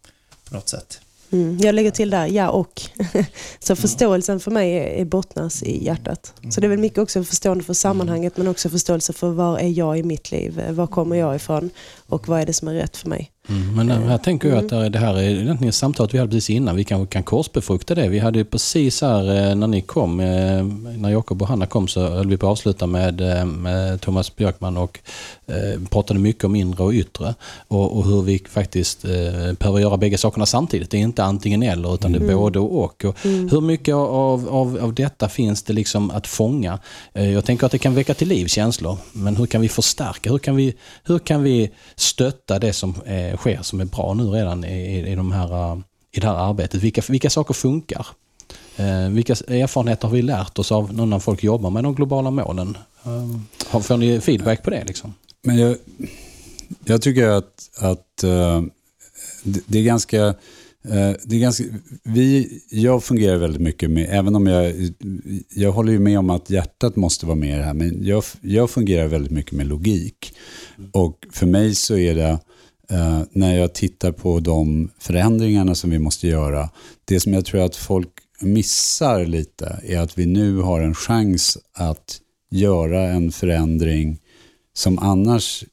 på något sätt. Mm, jag lägger till där, ja och. [laughs] Så förståelsen för mig är, är bottnas i hjärtat. Så det är väl mycket också förstående för sammanhanget men också förståelse för var är jag i mitt liv? Var kommer jag ifrån? Och vad är det som är rätt för mig? Mm, men här tänker jag att det här- är egentligen samtalet vi hade precis innan. Vi kanske kan korsbefrukta det. Vi hade ju precis här eh, när ni kom, eh, när Jakob och Hanna kom så höll vi på att avsluta med, eh, med Thomas Björkman och eh, pratade mycket om inre och yttre. Och, och hur vi faktiskt eh, behöver göra bägge sakerna samtidigt. Det är inte antingen eller utan det är både och. och Hur mycket av, av, av detta finns det liksom att fånga? Eh, jag tänker att det kan väcka till liv känslor. Men hur kan vi förstärka? Hur kan vi, hur kan vi stötta det som eh, sker som är bra nu redan i, i, de här, eh, i det här arbetet? Vilka, vilka saker funkar? Eh, vilka erfarenheter har vi lärt oss av när folk jobbar med de globala målen? Eh, får ni feedback på det? Liksom? Men jag, jag tycker att, att eh, det, är ganska... Eh, det är ganska vi, jag fungerar väldigt mycket med, även om jag, jag håller ju med om att hjärtat måste vara med i det här, men jag, jag fungerar väldigt mycket med logik. Och för mig så är det, eh, när jag tittar på de förändringarna som vi måste göra, det som jag tror att folk missar lite är att vi nu har en chans att göra en förändring som annars,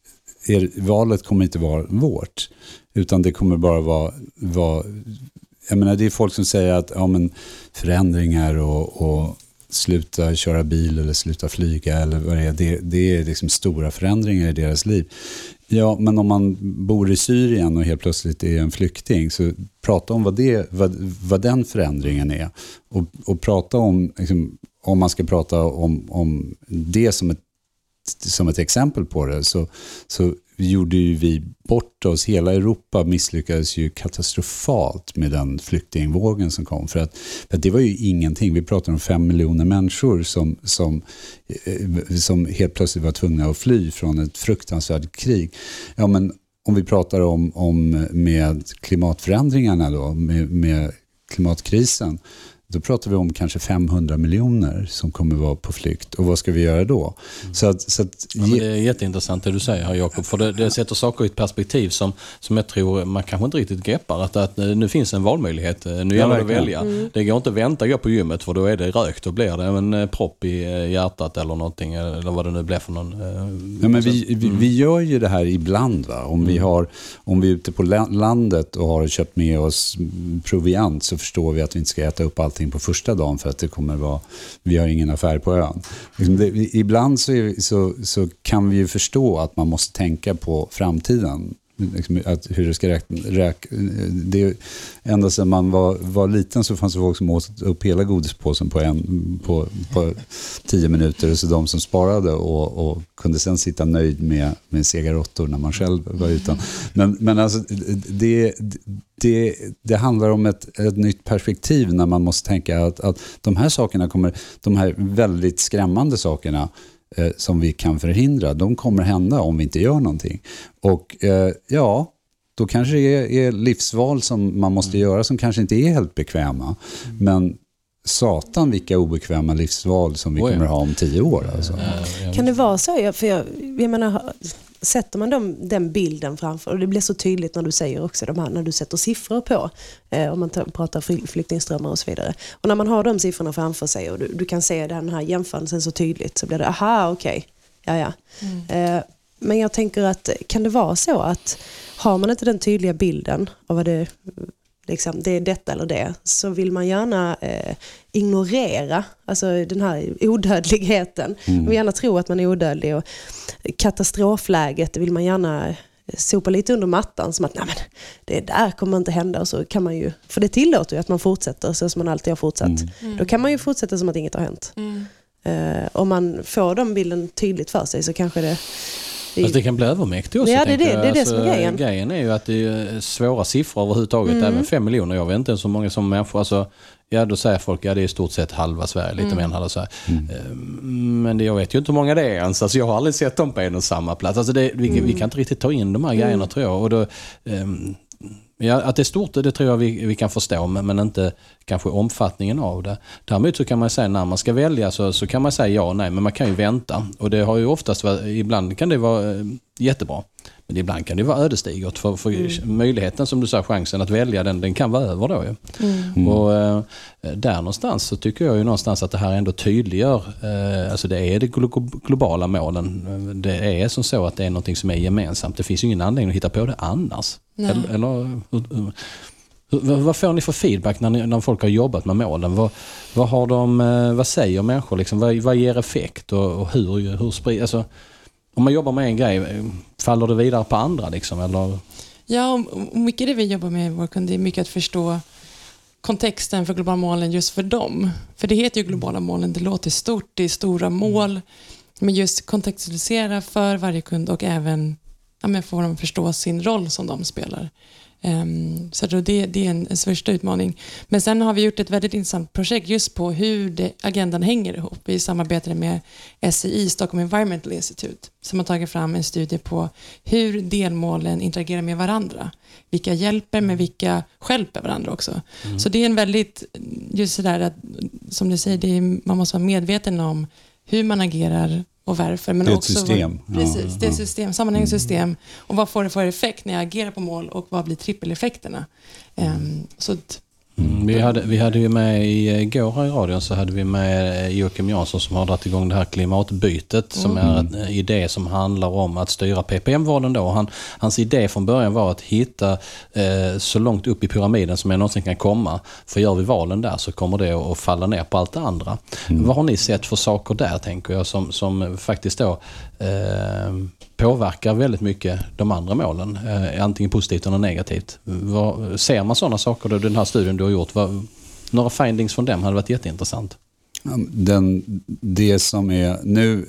är, valet kommer inte vara vårt. Utan det kommer bara vara, vara jag menar det är folk som säger att ja, men förändringar och, och sluta köra bil eller sluta flyga eller vad det är, det, det är liksom stora förändringar i deras liv. Ja, men om man bor i Syrien och helt plötsligt är en flykting, så prata om vad, det, vad, vad den förändringen är. Och, och prata om, liksom, om man ska prata om, om det som ett som ett exempel på det så, så gjorde ju vi bort oss. Hela Europa misslyckades ju katastrofalt med den flyktingvågen som kom. För att, för att det var ju ingenting. Vi pratar om fem miljoner människor som, som, eh, som helt plötsligt var tvungna att fly från ett fruktansvärt krig. Ja, men om vi pratar om, om med klimatförändringarna då, med, med klimatkrisen, då pratar vi om kanske 500 miljoner som kommer vara på flykt. Och vad ska vi göra då? Så att, så att, Ja, men det är jätteintressant det du säger här Jakob, för det, det sätter saker i ett perspektiv som, som jag tror man kanske inte riktigt greppar. Att, att eh, nu finns en valmöjlighet, Eh, nu gäller det att välja. Det går inte att vänta och gå på gymmet för då är det rökt, då blir det en eh, propp i hjärtat eller någonting, eller vad det nu blir för någon... eh, Ja, men vi, vi, vi gör ju det här ibland. Va? Om, vi har, om vi är ute på la- landet och har köpt med oss proviant så förstår vi att vi inte ska äta upp allting på första dagen för att det kommer vara, vi har ingen affär på ön. Liksom det, ibland så, är, så, så kan vi ju förstå att man måste tänka på framtiden liksom, att hur det ska räkna. Räk, det, ända sedan man var, var liten så fanns det folk som åt upp hela godispåsen på, en, på, på tio minuter. Och så de som sparade och, och kunde sen sitta nöjd med, med sega råttor när man själv var utan. Men, men alltså, det, det, det handlar om ett, ett nytt perspektiv när man måste tänka att, att de här sakerna kommer, de här väldigt skrämmande sakerna eh, som vi kan förhindra, de kommer hända om vi inte gör någonting. Och eh, ja, då kanske det är, är livsval som man måste göra som kanske inte är helt bekväma. Men satan vilka obekväma livsval som vi Oj. kommer ha om tio år. Alltså. Kan det vara så? Jag- För jag, jag menar, sätter man dem, den bilden framför, och det blir så tydligt när du säger också de här, när du sätter siffror på, eh, om man tar, pratar fly- flyktingströmmar och så vidare. Och när man har de siffrorna framför sig och du, du kan se den här jämförelsen så tydligt så blir det, aha okej, ja ja. Eh, men jag tänker att kan det vara så att har man inte den tydliga bilden av vad det liksom, det är detta eller det, så vill man gärna eh, ignorera alltså den här odödligheten. Man vill gärna tro att man är odödlig och katastrofläget vill man gärna sopa lite under mattan som att Nej, men, det där kommer inte hända. Och så kan man ju, för det tillåter ju att man fortsätter så som man alltid har fortsatt. Då kan man ju fortsätta som att inget har hänt. Eh, om man får den bilden tydligt för sig så kanske det... det Fast det kan bli övermäktigt också. Ja, det det- jag. det är det som är Alltså, grejen. Grejen är ju att det är svåra siffror överhuvudtaget. Mm. Även fem miljoner. Jag vet inte ens så många som människor. Alltså, ja, då säger folk att ja, det är i stort sett halva Sverige, lite Mm. mer än halva Sverige. Ehm, Men det, jag vet ju inte hur många det är ens. Alltså, jag har aldrig sett dem på en och samma plats. Alltså, det, vi, Mm. vi kan inte riktigt ta in de här grejerna tror jag. Och då, ehm, Ja, att det är stort, det tror jag vi, vi kan förstå, men, men inte kanske omfattningen av det. Däremot så kan man säga när man ska välja så, så kan man säga ja och nej, men man kan ju vänta. Och det har ju oftast varit, ibland kan det vara eh, jättebra. Men ibland kan det vara ödesdigert för, för möjligheten som du sa, chansen att välja den, den kan vara över då ju. Och eh, där någonstans så tycker jag ju någonstans att det här ändå tydliggör, eh, alltså det är de glo- globala målen. Det är som så att det är någonting som är gemensamt. Det finns ju ingen anledning att hitta på det annars. Nej. Eller, eller vad får ni för feedback när, ni, när folk har jobbat med målen? Vad, vad, har de, eh, vad säger människor? Liksom? Vad, vad ger effekt och, och hur, hur sprids... Alltså, om man jobbar med en grej, faller det vidare på andra? Liksom, eller? Ja, och mycket det vi jobbar med i vår kund är mycket att förstå kontexten för globala målen just för dem. För det heter ju globala målen, det låter stort, det är stora mål. Men just kontextualisera för varje kund och även ja, men få dem att förstå sin roll som de spelar. Ehm, så det, det är en, en största utmaning. Men sen har vi gjort ett väldigt intressant projekt just på hur det, agendan hänger ihop. Vi samarbetade med SEI, Stockholm Environmental Institute, som har tagit fram en studie på hur delmålen interagerar med varandra. Vilka hjälper men vilka hjälper varandra också. Så det är en väldigt, just sådär att, som du säger, är, man måste vara medveten om hur man agerar och varför. Men Det är ett också system. Vad, precis, det är ett system, sammanhängande system. Och vad får det för effekt när jag agerar på mål och vad blir trippeleffekterna? Ehm, så att, Mm, vi, hade, vi hade ju med i- igår här i radion så hade vi med eh, Joakim Jansson som har dragit igång det här klimatbytet som är en eh, idé som handlar om att styra PPM-valen då. Han, hans idé från början var att hitta eh, så långt upp i pyramiden som jag någonsin kan komma. För gör vi valen där så kommer det att falla ner på allt det andra. Vad har ni sett för saker där tänker jag som, som faktiskt då eh, påverkar väldigt mycket de andra målen. Eh, antingen positivt eller negativt. Vad, ser man sådana saker då, den här studien du har gjort? Vad, några findings från dem hade varit jätteintressant. Den, det som är nu,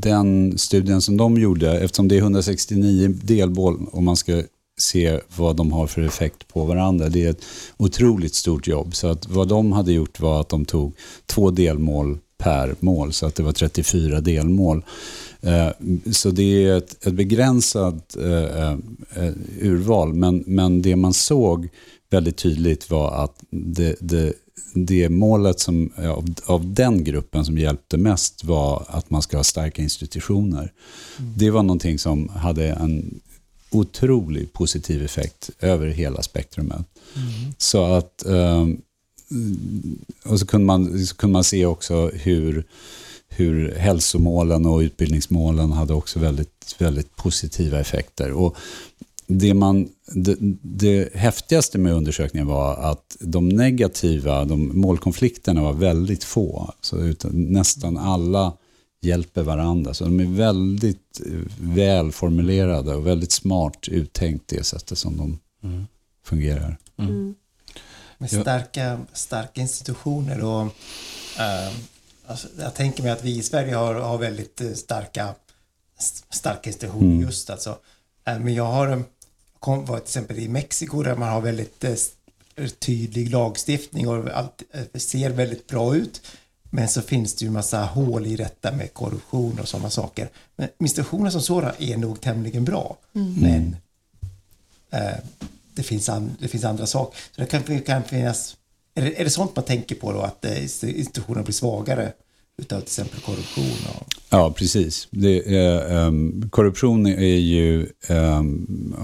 den studien som de gjorde, eftersom det är 169 delmål och man ska se vad de har för effekt på varandra. Det är ett otroligt stort jobb. Så att vad de hade gjort var att de tog två delmål per mål, så att det var 34 delmål. Eh, Så det är ett, ett begränsat eh, eh, urval, men, men det man såg väldigt tydligt var att det, det, det målet som, av, av den gruppen som hjälpte mest var att man ska ha starka institutioner. Det var någonting som hade en otrolig positiv effekt över hela spektrumet. Så att, och så kunde man, så kunde man se också hur, hur hälsomålen och utbildningsmålen hade också väldigt, väldigt positiva effekter. Och det, man, det, det häftigaste med undersökningen var att de negativa, de målkonflikterna var väldigt få. Så utan, nästan alla hjälper varandra. Så de är väldigt eh, välformulerade och väldigt smart uttänkt det sättet som de Mm. fungerar. Mm. Med Ja. starka, starka institutioner och eh, alltså, jag tänker mig att vi i Sverige har, har väldigt eh, starka, starka institutioner Mm. just alltså. Eh, men jag har eh, kom, var till exempel i Mexiko där man har väldigt tydlig lagstiftning och allt ser väldigt bra ut. Men så finns det ju massa hål i detta med korruption och sådana saker. Men institutioner som sådana är nog tämligen bra. Men eh, det, finns an, det finns andra saker. Så det kan, kan finnas... Är det, är det sånt man tänker på då, att eh, institutionerna blir svagare utav till exempel korruption? Och, Ja, precis. Det eh, um, korruption är ju, Um,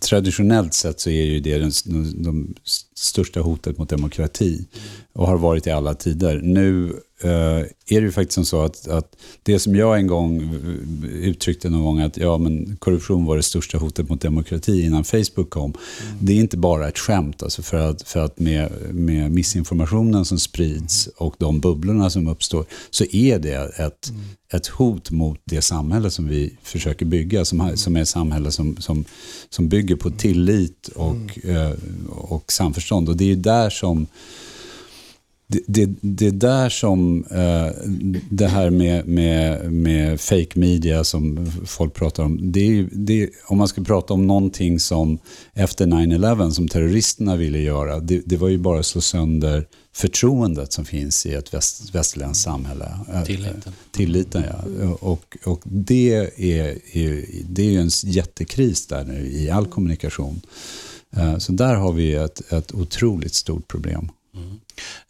traditionellt sett så är ju det den, de, de största hotet mot demokrati och har varit i alla tider. Nu är det ju faktiskt så att, att det som jag en gång eh, uttryckte någon gång att ja, men korruption var det största hotet mot demokrati innan Facebook kom. Det är inte bara ett skämt, alltså för att, för att med, med missinformationen som sprids och de bubblorna som uppstår så är det ett, ett hot mot det samhälle som vi försöker bygga, som, har- som är ett samhälle som, som, som bygger på tillit och, eh, och samförstånd. Och det är ju där som det, det, det är där som eh, det här med, med, med fake media som folk pratar om, det är, det är, om man ska prata om någonting som efter 9-11 som terroristerna ville göra, det, det var ju bara att slå sönder förtroendet som finns i ett väst, västerländskt samhälle. Eh, Tilliten. Tilliten, ja. Och, och det, är, är, det är ju en jättekris där nu i all kommunikation. Eh, Så där har vi ett, ett otroligt stort problem.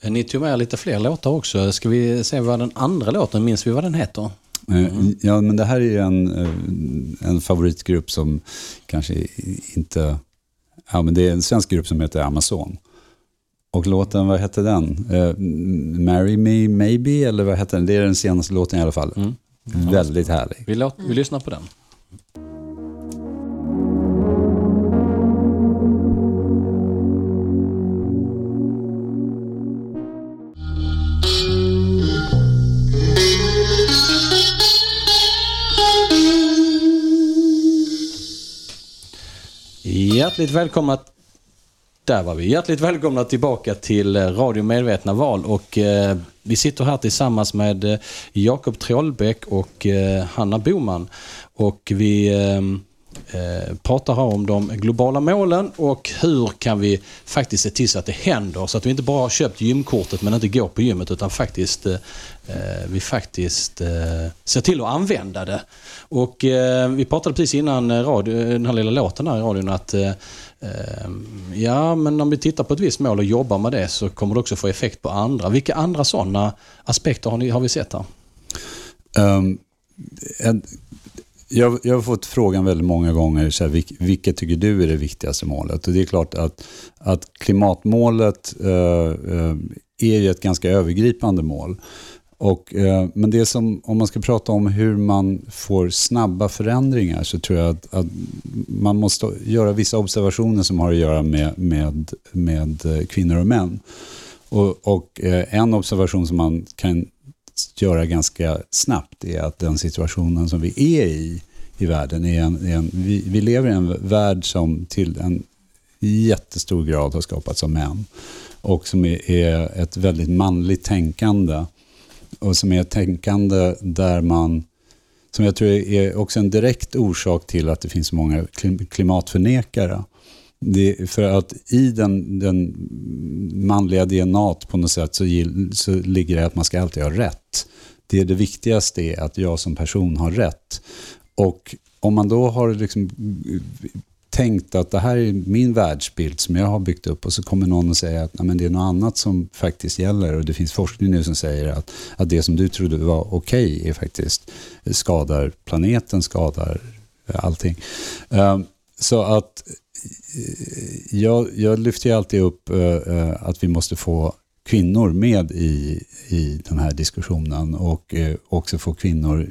Eh, Ni tog med lite fler låtar också. Ska vi se vad den andra låten, minns vi vad den heter? Eh, Ja, men det här är ju en, eh, en favoritgrupp som kanske inte... Ja, men det är en svensk grupp som heter Amazon. Och låten, vad hette den? Eh, Marry Me Maybe, eller vad hette den? Det är den senaste låten i alla fall. Mm. Väldigt härlig. Vi, låt, vi lyssnar på den. Hjärtligt välkomna där var vi. Hjärtligt välkomna tillbaka till eh, Radio Medvetna Val och eh, vi sitter här tillsammans med eh, Jakob Trollbäck och eh, Hanna Boman och vi eh, Eh, pratar här om de globala målen och hur kan vi faktiskt se till så att det händer så att vi inte bara har köpt gymkortet men inte går på gymmet utan faktiskt eh, eh, vi faktiskt ser till att använda det. Och vi pratade precis innan radio, den här lilla låten här i radion att ja, men om vi tittar på ett visst mål och jobbar med det så kommer det också få effekt på andra. Vilka andra sådana aspekter har, ni, har vi sett här? Um, en, jag, jag har fått frågan väldigt många gånger, så här, vilk, vilket tycker du är det viktigaste målet? Och det är klart att, att klimatmålet eh, eh, är ju ett ganska övergripande mål. Och, eh, men det som, om man ska prata om hur man får snabba förändringar så tror jag att, att man måste göra vissa observationer som har att göra med, med, med kvinnor och män. Och, och eh, en observation som man kan göra ganska snabbt är att den situationen som vi är i i världen är en, är en vi, vi lever i en värld som till en jättestor grad har skapats av män och som är, är ett väldigt manligt tänkande och som är ett tänkande där man som jag tror är också en direkt orsak till att det finns så många klimatförnekare. Det, för att i den, den manliga DNA på något sätt så, så ligger det att man ska alltid ha rätt. Det, är det viktigaste är att jag som person har rätt. Och om man då har liksom tänkt att det här är min världsbild som jag har byggt upp och så kommer någon och säger att Nej, men det är något annat som faktiskt gäller och det finns forskning nu som säger att, att det som du trodde var okej är faktiskt skadar planeten, skadar allting. Um, så att eh, jag, jag lyfter ju alltid upp eh, eh, att vi måste få kvinnor med i, i den här diskussionen och eh, också få kvinnor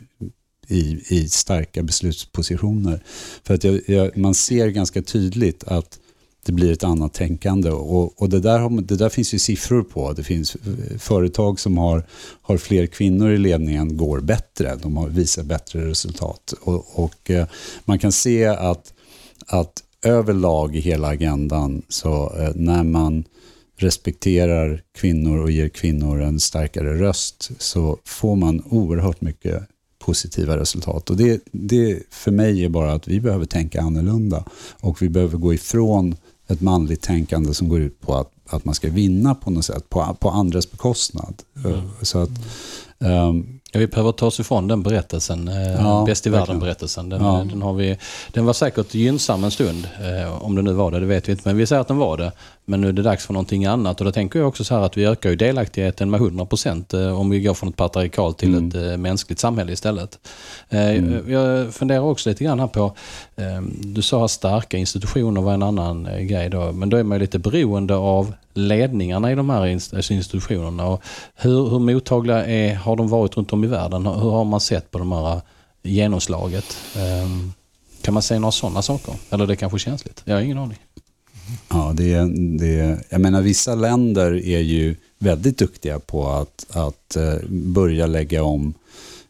i, i starka beslutspositioner. För att jag, jag, man ser ganska tydligt att det blir ett annat tänkande. Och, och det, där har, det där finns ju siffror på. Det finns eh, företag som har, har fler kvinnor i ledningen går bättre. De har visar bättre resultat. Och, och eh, man kan se att, att överlag i hela agendan, så eh, när man respekterar kvinnor och ger kvinnor en starkare röst så får man oerhört mycket positiva resultat. Och det, det för mig är bara att vi behöver tänka annorlunda och vi behöver gå ifrån ett manligt tänkande som går ut på att, att man ska vinna på något sätt, på, på andras bekostnad. Mm. Så att, um, Ja, vi behöver ta oss ifrån den berättelsen, eh, ja, bäst i världen-berättelsen. Den, ja. den, har vi, den var säkert gynnsam en stund, eh, om det nu var det, det vet vi inte. Men vi säger att den var det. Men nu är det dags för någonting annat. Och då tänker jag också så här att vi ökar ju delaktigheten med 100 procent eh, om vi går från ett patriarkalt till mm. ett eh, mänskligt samhälle istället. Eh, mm. Jag funderar också lite grann här på, eh, du sa att starka institutioner var en annan grej då. Men då är man ju lite beroende av ledningarna i de här alltså institutionerna. Och hur, hur mottagliga är, har de varit runt om i världen? Hur har man sett på de här genomslaget? Um, kan man säga några sådana saker? Eller det är kanske känsligt? Jag har ingen aning. Ja, det, det, jag menar vissa länder är ju väldigt duktiga på att, att eh, börja lägga om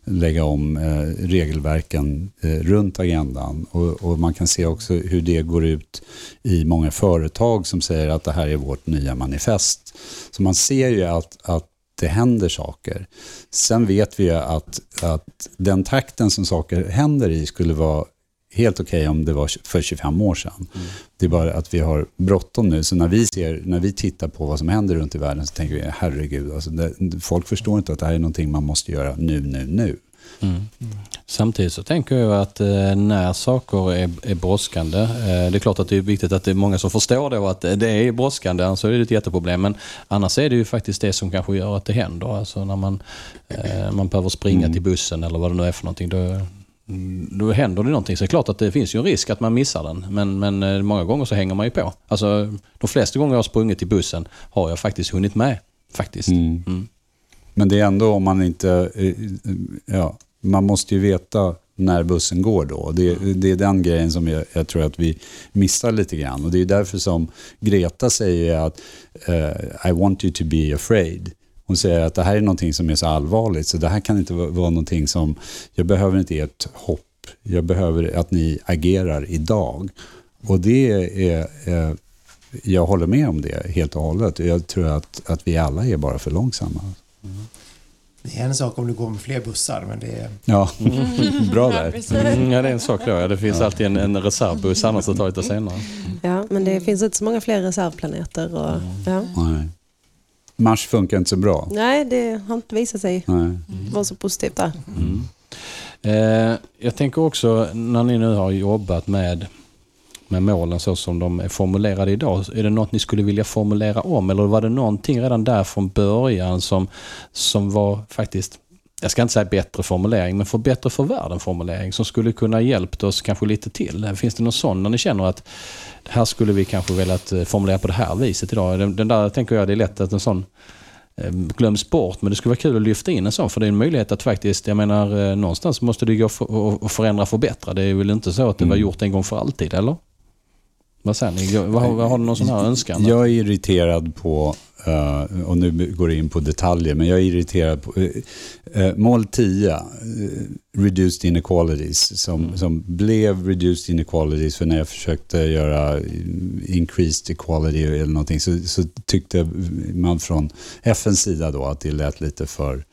lägga om eh, regelverken eh, runt agendan. Och, och, man kan se också hur det går ut i många företag som säger att det här är vårt nya manifest. Så man ser ju att, att det händer saker. Sen vet vi att, att den takten som saker händer i skulle vara helt okej okay om det var för 25 år sedan. Mm. Det är bara att vi har bråttom nu. Så när vi, ser, när vi tittar på vad som händer runt i världen så tänker vi, herregud, alltså det, folk förstår inte att det här är någonting man måste göra nu, nu, nu. Mm. Mm. Samtidigt så tänker jag att eh, när saker är, är brådskande, eh, det är klart att det är viktigt att det är många som förstår då att det är brådskande, annars är det ett jätteproblem. Men annars är det ju faktiskt det som kanske gör att det händer. Alltså när man, eh, man behöver springa mm. till bussen eller vad det nu är för någonting. Då, då händer det någonting. Så det är klart att det finns ju en risk att man missar den. Men, men eh, många gånger så hänger man ju på. Alltså, de flesta gånger jag har sprungit till bussen har jag faktiskt hunnit med. Faktiskt. Mm. Mm. Men det är ändå om man inte... Eh, ja, man måste ju veta när bussen går då. Det, det är den grejen som jag, jag, tror att vi missar lite grann. Och det är därför som Greta säger att uh, I want you to be afraid. Hon säger att det här är någonting som är så allvarligt så det här kan inte vara någonting som, jag behöver inte ert hopp, jag behöver att ni agerar idag. Och det är, är jag håller med om det helt och hållet. Jag tror att, att vi alla är bara för långsamma. Mm. Det är en sak om du går med fler bussar, men det är... Ja, [laughs] bra där. [laughs] Mm, ja, det är en sak då. Ja. Det finns ja. alltid en, en reservbuss, annars tar det lite senare. Ja, men det finns inte så många fler reservplaneter. Och, ja. Nej. Mars funkar inte så bra. Nej, det har inte visat sig vara så positivt där. Mm. Eh, jag tänker också, när ni nu har jobbat med, med målen så som de är formulerade idag, är det något ni skulle vilja formulera om? Eller var det någonting redan där från början som, som var faktiskt jag ska inte säga bättre formulering, men för bättre för världen formulering som skulle kunna hjälpt oss kanske lite till. Finns det någon sån när ni känner att här skulle vi kanske velat eh, formulera på det här viset idag? Den, den där tänker jag, det är lätt att en sån eh, glöms bort. Men det skulle vara kul att lyfta in en sån för det är en möjlighet att faktiskt, jag menar eh, någonstans måste det gå att förändra och förbättra. Det är väl inte så att det var mm. gjort en gång för alltid, eller? Vad säger ni? Vad, har, har du någon sån här önskan? Jag är irriterad på Uh, och nu går det in på detaljer, men jag är irriterad på... Uh, uh, mål 10, Reduced Inequalities, som, mm. som blev Reduced Inequalities för när jag försökte göra Increased Equality eller någonting så, så tyckte man från FNs sida då att det lät lite för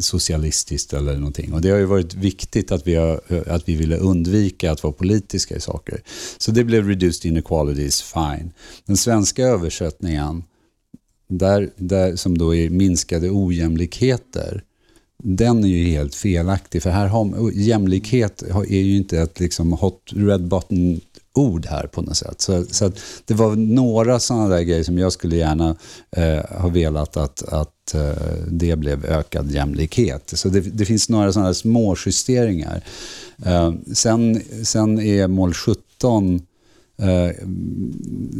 socialistiskt eller någonting. Och det har ju varit viktigt att vi, har, att vi ville undvika att vara politiska i saker. Så det blev reduced inequalities, fine. Den svenska översättningen där, där som då är minskade ojämlikheter, den är ju helt felaktig. För här har, jämlikhet är ju inte ett liksom hot red button ord här på något sätt. Så, så det var några sådana där grejer som jag skulle gärna eh, ha velat att, att eh, det blev ökad jämlikhet. Så det, det finns några sådana små justeringar. Eh, sen, sen är mål 17 Eh,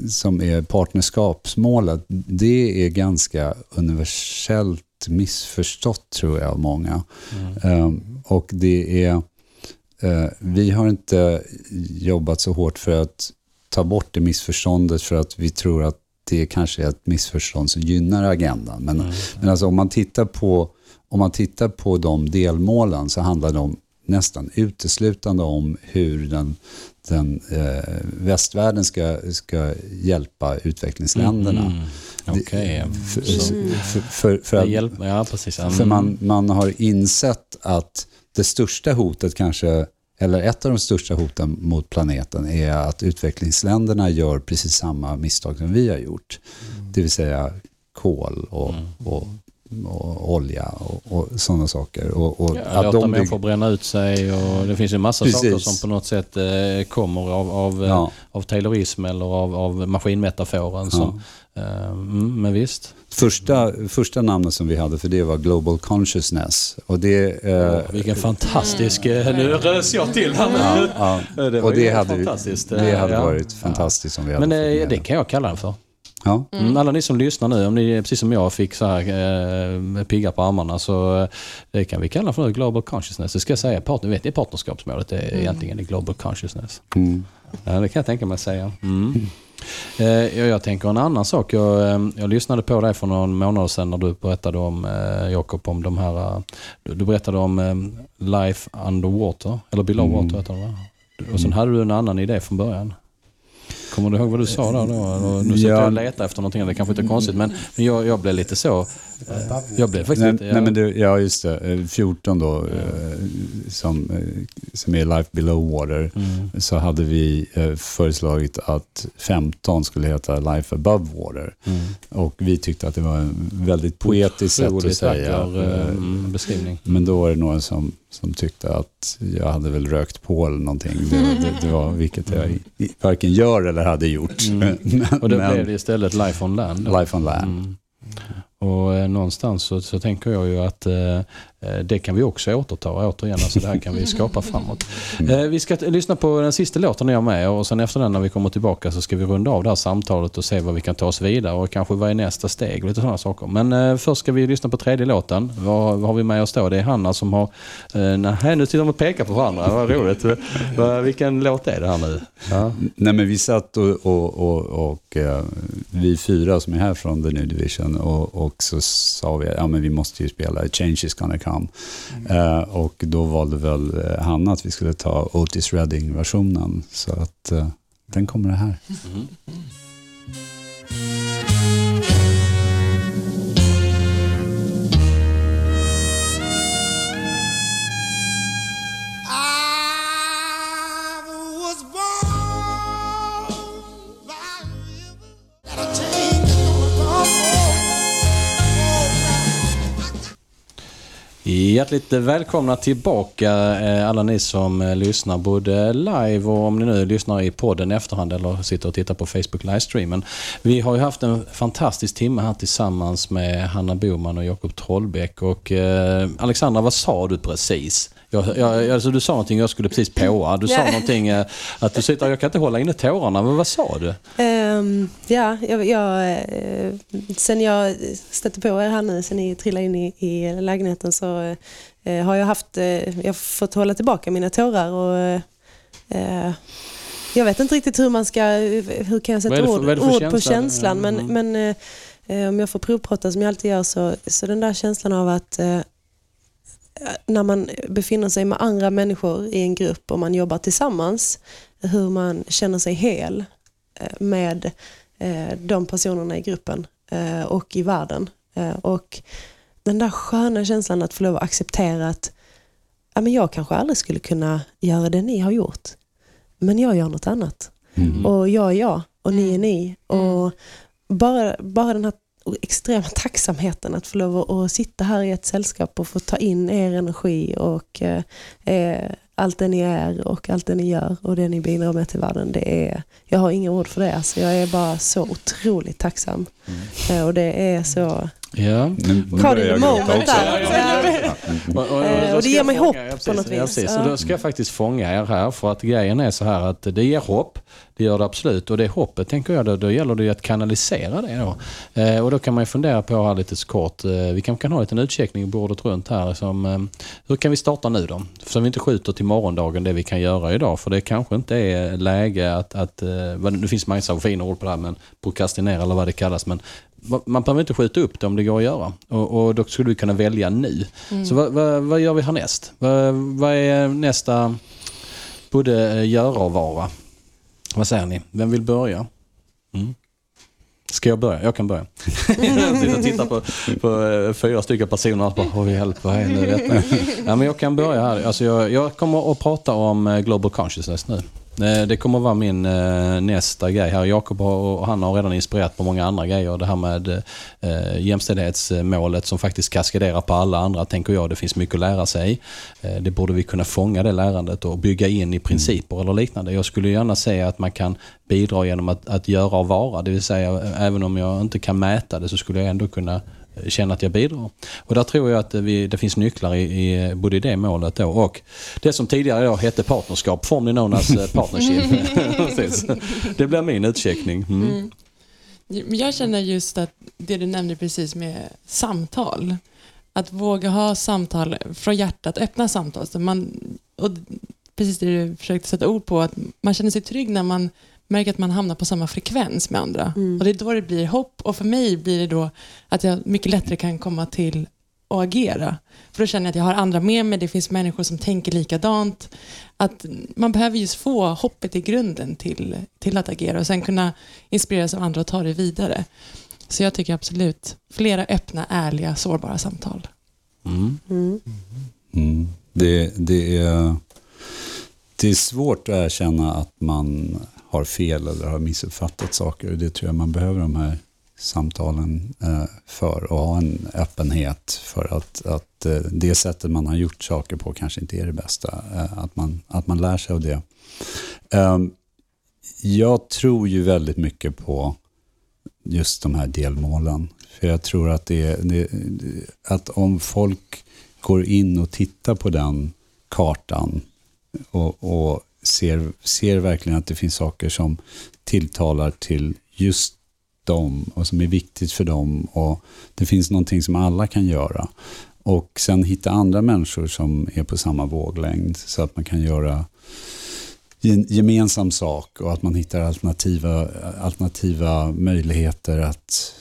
som är partnerskapsmålet, det är ganska universellt missförstått tror jag av många. Mm. Och det är, vi har inte jobbat så hårt för att ta bort det missförståndet för att vi tror att det kanske är ett missförstånd som gynnar agendan. Men, Mm. men alltså om man tittar på om man tittar på de delmålen så handlar de nästan uteslutande om hur den, den eh, västvärlden ska, ska hjälpa utvecklingsländerna. Mm. Det- Okej. För, Så- för, för, för, Det att- hjälper, ja, precis. Mm. för man, man har insett att det största hotet kanske, eller ett av de största hoten mot planeten är att utvecklingsländerna gör precis samma misstag som vi har gjort. Det vill säga kol och, och, och olja och, och sådana saker. Och, och Ja, låta de människor bränna ut sig och det finns ju massa Precis. saker som på något sätt eh, kommer av, av, eh, Ja. av taylorism eller av, av maskinmetaforen. Som, eh, mm, men visst. Första, första namnet som vi hade för det var Global Consciousness. Och det, eh, Åh, vilken fantastisk... eh, Nu rös jag till här. ja, ja. Det var och det ju hade, fantastiskt. det hade Ja. varit fantastiskt om vi hade Men eh, med det kan jag kalla den för. Ja. Mm. Alla ni som lyssnar nu, om ni precis som jag fick så här eh, pigga på armarna så eh, det kan vi kalla för Global Consciousness. Det ska jag säga, partner, vet, är partnerskapsmålet, det är egentligen det Global Consciousness. Mm. Ja, det kan jag tänka mig att säga. Mm. Eh, jag, tänker en annan sak. Jag, eh, jag lyssnade på dig för någon månad sedan när du berättade om, eh, Jakob, om de här... eh, Du, du berättade om eh, Life Underwater, eller Below Mm. Water heter det va? Och sen hade du en annan idé från början. Kommer du ihåg vad du sa där då? Nu sitter Ja. jag och letar efter någonting, det kanske inte är konstigt, men men jag, jag blev lite så... eh, Jag blev faktiskt Nej, lite... nej, men det, ja, just det. Eh, 14 då, eh, som, eh, som är Life Below Water, Mm. så hade vi eh, föreslagit att 15 skulle heta Life Above Water. Mm. Och vi tyckte att det var en väldigt poetiskt sätt att säga. eh, Eh, mm, beskrivning. Men då var det några som, som tyckte att jag hade väl rökt på eller någonting. Det, det, det var [laughs] vilket jag i- varken gör eller hade gjort. Mm. [laughs] Men, Och då blev det istället Life on Land. Life on Land. Och eh, någonstans så, så tänker jag ju att eh, det kan vi också återta återigen. Alltså det här kan vi skapa framåt. Mm. Eh, vi ska lyssna på den sista låten jag med och sen efter den när vi kommer tillbaka så ska vi runda av det här samtalet och se vad vi kan ta oss vidare och kanske vad är nästa steg och lite sådana saker. Men eh, först ska vi lyssna på tredje låten. Vad, vad har vi med oss då? Det är Hanna som har... Eh, nej, nu sitter de och pekar på varandra. Vad roligt. Vilken låt är det här nu? Ja. Nej, men vi satt och, och, och, och eh, vi fyra som är här från The New Division och, och så sa vi ja men vi måste ju spela Change is gonna come. Eh, och då valde väl eh, Hanna att vi skulle ta Otis Redding-versionen. Så att eh, den kommer det här. Mm. Hjärtligt välkomna tillbaka eh, alla ni som eh, lyssnar både live och om ni nu lyssnar i podden i efterhand eller sitter och tittar på Facebook livestreamen. Vi har ju haft en fantastisk timme här tillsammans med Hanna Boman och Jakob Trollbäck och eh, Alexandra, vad sa du precis? Jag, jag, alltså du sa någonting, jag skulle precis [clears throat] påa. Du sa någonting eh, att du sitter, jag kan inte hålla inne tårarna, men vad sa du? Ehm, ja, jag, jag, eh, sen jag stötte på er här nu, sen ni trillade in i, i lägenheten så eh, har jag haft, eh, jag har fått hålla tillbaka mina tårar och eh, jag vet inte riktigt hur man ska, hur kan jag sätta för- ord, ord på känsla? känslan men, Mm. men om jag får provprata som jag alltid gör så, så den där känslan av att när man befinner sig med andra människor i en grupp och man jobbar tillsammans, hur man känner sig hel eh, med eh, de personerna i gruppen eh, och i världen. Och den där sköna känslan att få lov att acceptera att ja, men jag kanske aldrig skulle kunna göra det ni har gjort. Men jag gör något annat. Mm. Och jag är jag och ni är ni. Och bara, bara den här extrema tacksamheten att få lov att, sitta här i ett sällskap och få ta in er energi och eh, eh, allt det ni är och allt det ni gör och det ni bidrar med till världen. Det är, jag har inga ord för det. Alltså jag är bara så otroligt tacksam. Eh, och det är så... Ja. Nu, nu Caught börjar in jag the gråta moment också. där. Ja, mm. Och, och, Eh, det ger mig hopp ja, precis, på något Ja, vis. precis. Ja. Och då ska jag faktiskt fånga er här för att grejen är så här att det ger hopp. Det gör det absolut. Och det hoppet tänker jag, då, då gäller det ju att kanalisera det då. Eh, och då kan man ju fundera på här lite kort. Eh, vi kan, kan ha en liten utcheckning bordet runt här. Som, eh, hur kan vi starta nu då? Så vi inte skjuter till morgondagen det vi kan göra idag. För det kanske inte är läge att, att eh, det finns massa fina ord på det här, men prokrastinera eller vad det kallas. Men man behöver inte skjuta upp det om det går att göra. Och, och då skulle vi kunna välja nu. Så vad, vad, vad gör vi härnäst? Vad, vad är nästa både eh, göra och vara? Vad säger ni? Vem vill börja? Mm. Ska jag börja? Jag kan börja. [laughs] jag tittar på, på eh, fyra stycken personer och bara, oj hjälp, vad är nu detta? [laughs] ja, men jag kan börja här. Alltså jag, jag kommer att prata om eh, Global Consciousness nu. Eh, Det kommer att vara min eh, nästa grej här. Jakob har, och han har redan inspirerat på många andra grejer. Det här med eh, jämställdhetsmålet som faktiskt kaskaderar på alla andra, tänker jag. Det finns mycket att lära sig. Det borde vi kunna fånga det lärandet och bygga in i principer eller liknande. Jag skulle gärna säga att man kan bidra genom att, att göra och vara. Det vill säga, även om jag inte kan mäta det så skulle jag ändå kunna känna att jag bidrar. Och där tror jag att vi, det finns nycklar i, i både i det målet då och det som tidigare då hette partnerskap, formerly known as eh, partnership. [laughs] Det blir min utcheckning. Mm. Men Jag känner just att det du nämnde precis med samtal. Att våga ha samtal från hjärtat, öppna samtal. Så man, och precis det du försökte sätta ord på, att man känner sig trygg när man märker att man hamnar på samma frekvens med andra. Och Det är då det blir hopp och för mig blir det då att jag mycket lättare kan komma till och agera. För då känner jag att jag har andra med mig, det finns människor som tänker likadant. Att man behöver just få hoppet i grunden till, till att agera och sen kunna inspireras av andra och ta det vidare. Så jag tycker absolut flera öppna, ärliga, sårbara samtal. Mm. Mm. Mm. Det, det, är, det är svårt att erkänna att man har fel eller har missuppfattat saker. Det tror jag man behöver de här samtalen eh, för och ha en öppenhet för att, att eh, det sättet man har gjort saker på kanske inte är det bästa. Eh, att, man, att man lär sig av det. Ehm, jag tror ju väldigt mycket på just de här delmålen. För jag tror att, det, det, att om folk går in och tittar på den kartan och, och ser, ser verkligen att det finns saker som tilltalar till just dem och som är viktigt för dem och det finns någonting som alla kan göra. Och sen hitta andra människor som är på samma våglängd så att man kan göra en gemensam sak och att man hittar alternativa, alternativa möjligheter att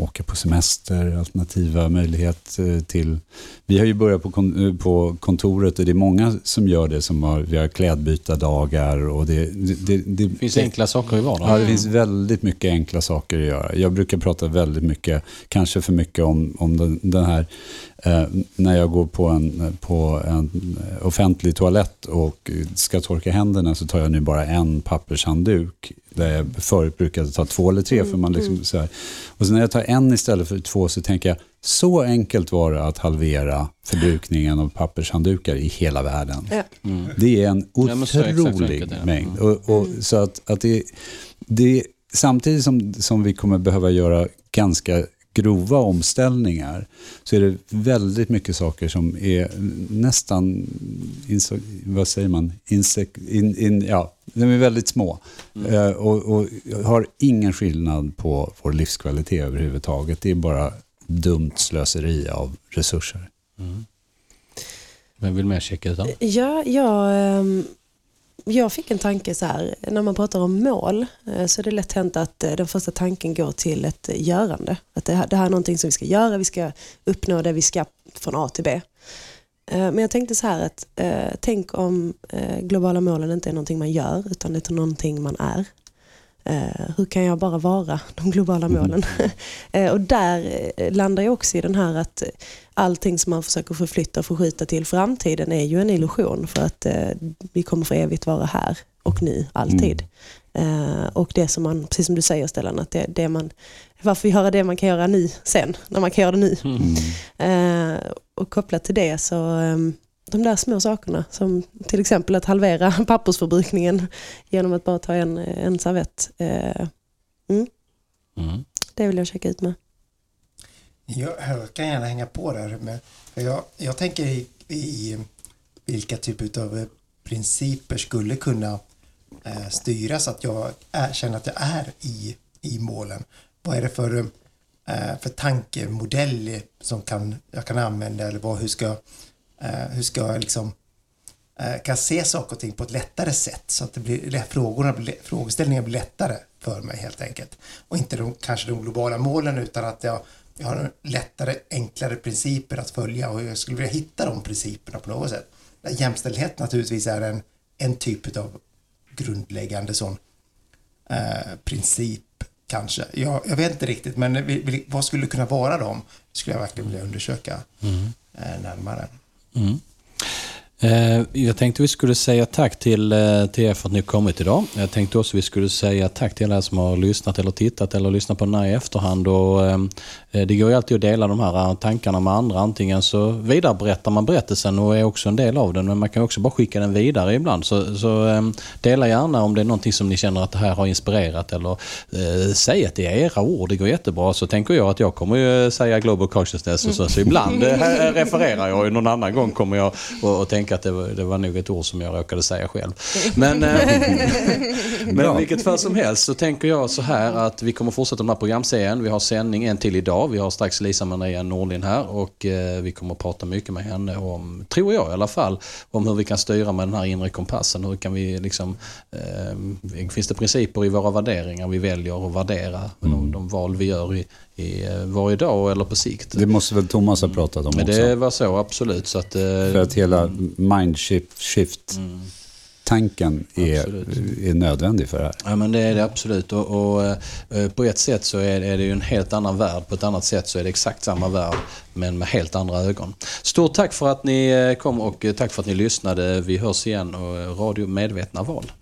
åka på semester, alternativa möjligheter till... Vi har ju börjat på, kon, eh, på kontoret och det är många som gör det. Som har, vi har klädbytardagar och det... det, det, det Det finns enkla saker i vardagen. Ja, det finns väldigt mycket enkla saker att göra. Jag brukar prata väldigt mycket, kanske för mycket om, om den, den här, eh, när jag går på en, på en offentlig toalett och ska torka händerna så tar jag nu bara en pappershandduk. Där jag förut brukade ta två eller tre. För man liksom, så här. Och sen när jag tar en istället för två så tänker jag, så enkelt var det att halvera förbrukningen av pappershanddukar i hela världen. Ja. Det är en Ja, otrolig det. mängd. Och, och, Så att, att det, det, samtidigt som, som vi kommer behöva göra ganska grova omställningar så är det väldigt mycket saker som är nästan, vad säger man, Insek, in, in, ja, de är väldigt små eh, och, och har ingen skillnad på vår livskvalitet överhuvudtaget. Det är bara dumt slöseri av resurser. Vem vill mer checka ut? Ja, jag, ehm, jag fick en tanke så här, när man pratar om mål eh, så är det lätt hänt att eh, den första tanken går till ett görande. Att det här, det här är någonting som vi ska göra, vi ska uppnå det vi ska från A till B. Eh, men jag tänkte så här att tänk om globala målen inte är någonting man gör utan det är någonting man är. Eh, hur kan jag bara vara de globala målen? [laughs] eh, och där eh, landar jag också i den här att allting som man försöker förflytta och förskjuta till framtiden är ju en illusion för att eh, vi kommer för evigt vara här och nu, alltid. Eh, och det som man, precis som du säger Stellan, att det, det man, varför göra det man kan göra nu sen, när man kan göra det nu. Mm. Eh, och kopplat till det så ehm, de där små sakerna som till exempel att halvera [laughs] pappersförbrukningen genom att bara ta en, en servett. Eh, mm, Mm. det vill jag checka ut med. Jag, jag kan gärna hänga på där. Med, för jag, jag tänker i, i vilka typer av principer skulle kunna eh, styra så att jag är, känner att jag är i, i målen? Vad är det för, eh, för tankemodell som kan, jag kan använda eller vad, hur ska, hur ska jag liksom eh, kan se saker och ting på ett lättare sätt så att det blir, frågorna, frågeställningarna blir lättare för mig helt enkelt. Och inte de, kanske de globala målen utan att jag, jag har lättare, enklare principer att följa och jag skulle vilja hitta de principerna på något sätt. Där Jämställdhet naturligtvis är en, en typ av grundläggande sån eh, princip kanske. Jag, jag vet inte riktigt men vi, vi, vad skulle kunna vara de? skulle jag verkligen vilja undersöka eh, närmare. Eh, Eh, jag tänkte vi skulle säga tack till, eh, till er för att ni har kommit idag. Jag tänkte också vi skulle säga tack till alla som har lyssnat eller tittat eller lyssnat på den här i efterhand. Och, eh, eh det går ju alltid att dela de här tankarna med andra. Antingen så vidareberättar man berättelsen och är också en del av den, men man kan också bara skicka den vidare ibland. Så, så eh, dela gärna om det är någonting som ni känner att det här har inspirerat eller eh, säg att det är era ord, det går jättebra. Så tänker jag att jag kommer ju säga Global Consciousness och så, så ibland eh, refererar jag och någon annan gång kommer jag att tänka att det var, det var nog ett ord som jag råkade säga själv. [laughs] Men, eh, [laughs] men vilket fall som helst så tänker jag så här att vi kommer fortsätta den här programserien. Vi har sändning en till idag. Vi har strax Lisa Maria Nordlind här och eh, vi kommer att prata mycket med henne om, tror jag i alla fall, om hur vi kan styra med den här inre kompassen. Hur kan vi liksom, eh, finns det principer i våra värderingar vi väljer att värdera de, de val vi gör i, i eh, varje dag eller på sikt. Det måste väl Thomas ha pratat om Men också. det var så, absolut. Så att, eh, För att hela mindshift-tanken är, Absolut. är nödvändig för det här. Ja men det är det absolut och, och eh, på ett sätt så är, är det ju en helt annan värld. På ett annat sätt så är det exakt samma värld men med helt andra ögon. Stort tack för att ni kom och tack för att ni lyssnade. Vi hörs igen och Radio Medvetna Val.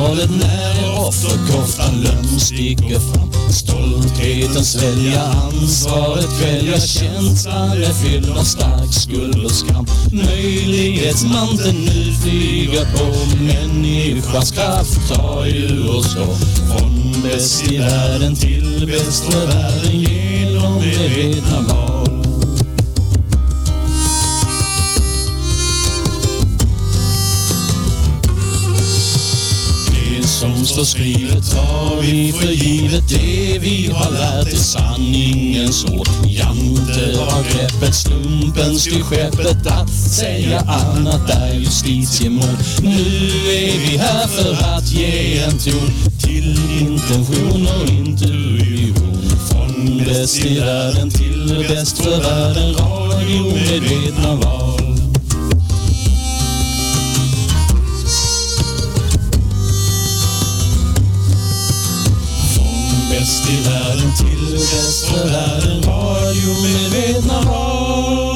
Valet och kvalet när offerkoftan löm sticker fram. Stoltheten svälja ansvaret kvälja känslan är fylld av stark skuld och skam. Möjlighetsmanteln nu flyger på människans kraft tar ju oss då. Från bäst i världen till bäst för världen genom medvetna val. Som står skrivet tar vi för givet Det vi har lärt är sanningens ord. Jante har greppet, slumpens till skeppet Att säga annat är justitiemord Nu är vi här för att ge en ton Till intention och intuition. Från bäst i världen till bäst för världen Radiomedvetna val. Bäst i världen till bästa världen. Radiomedelna var.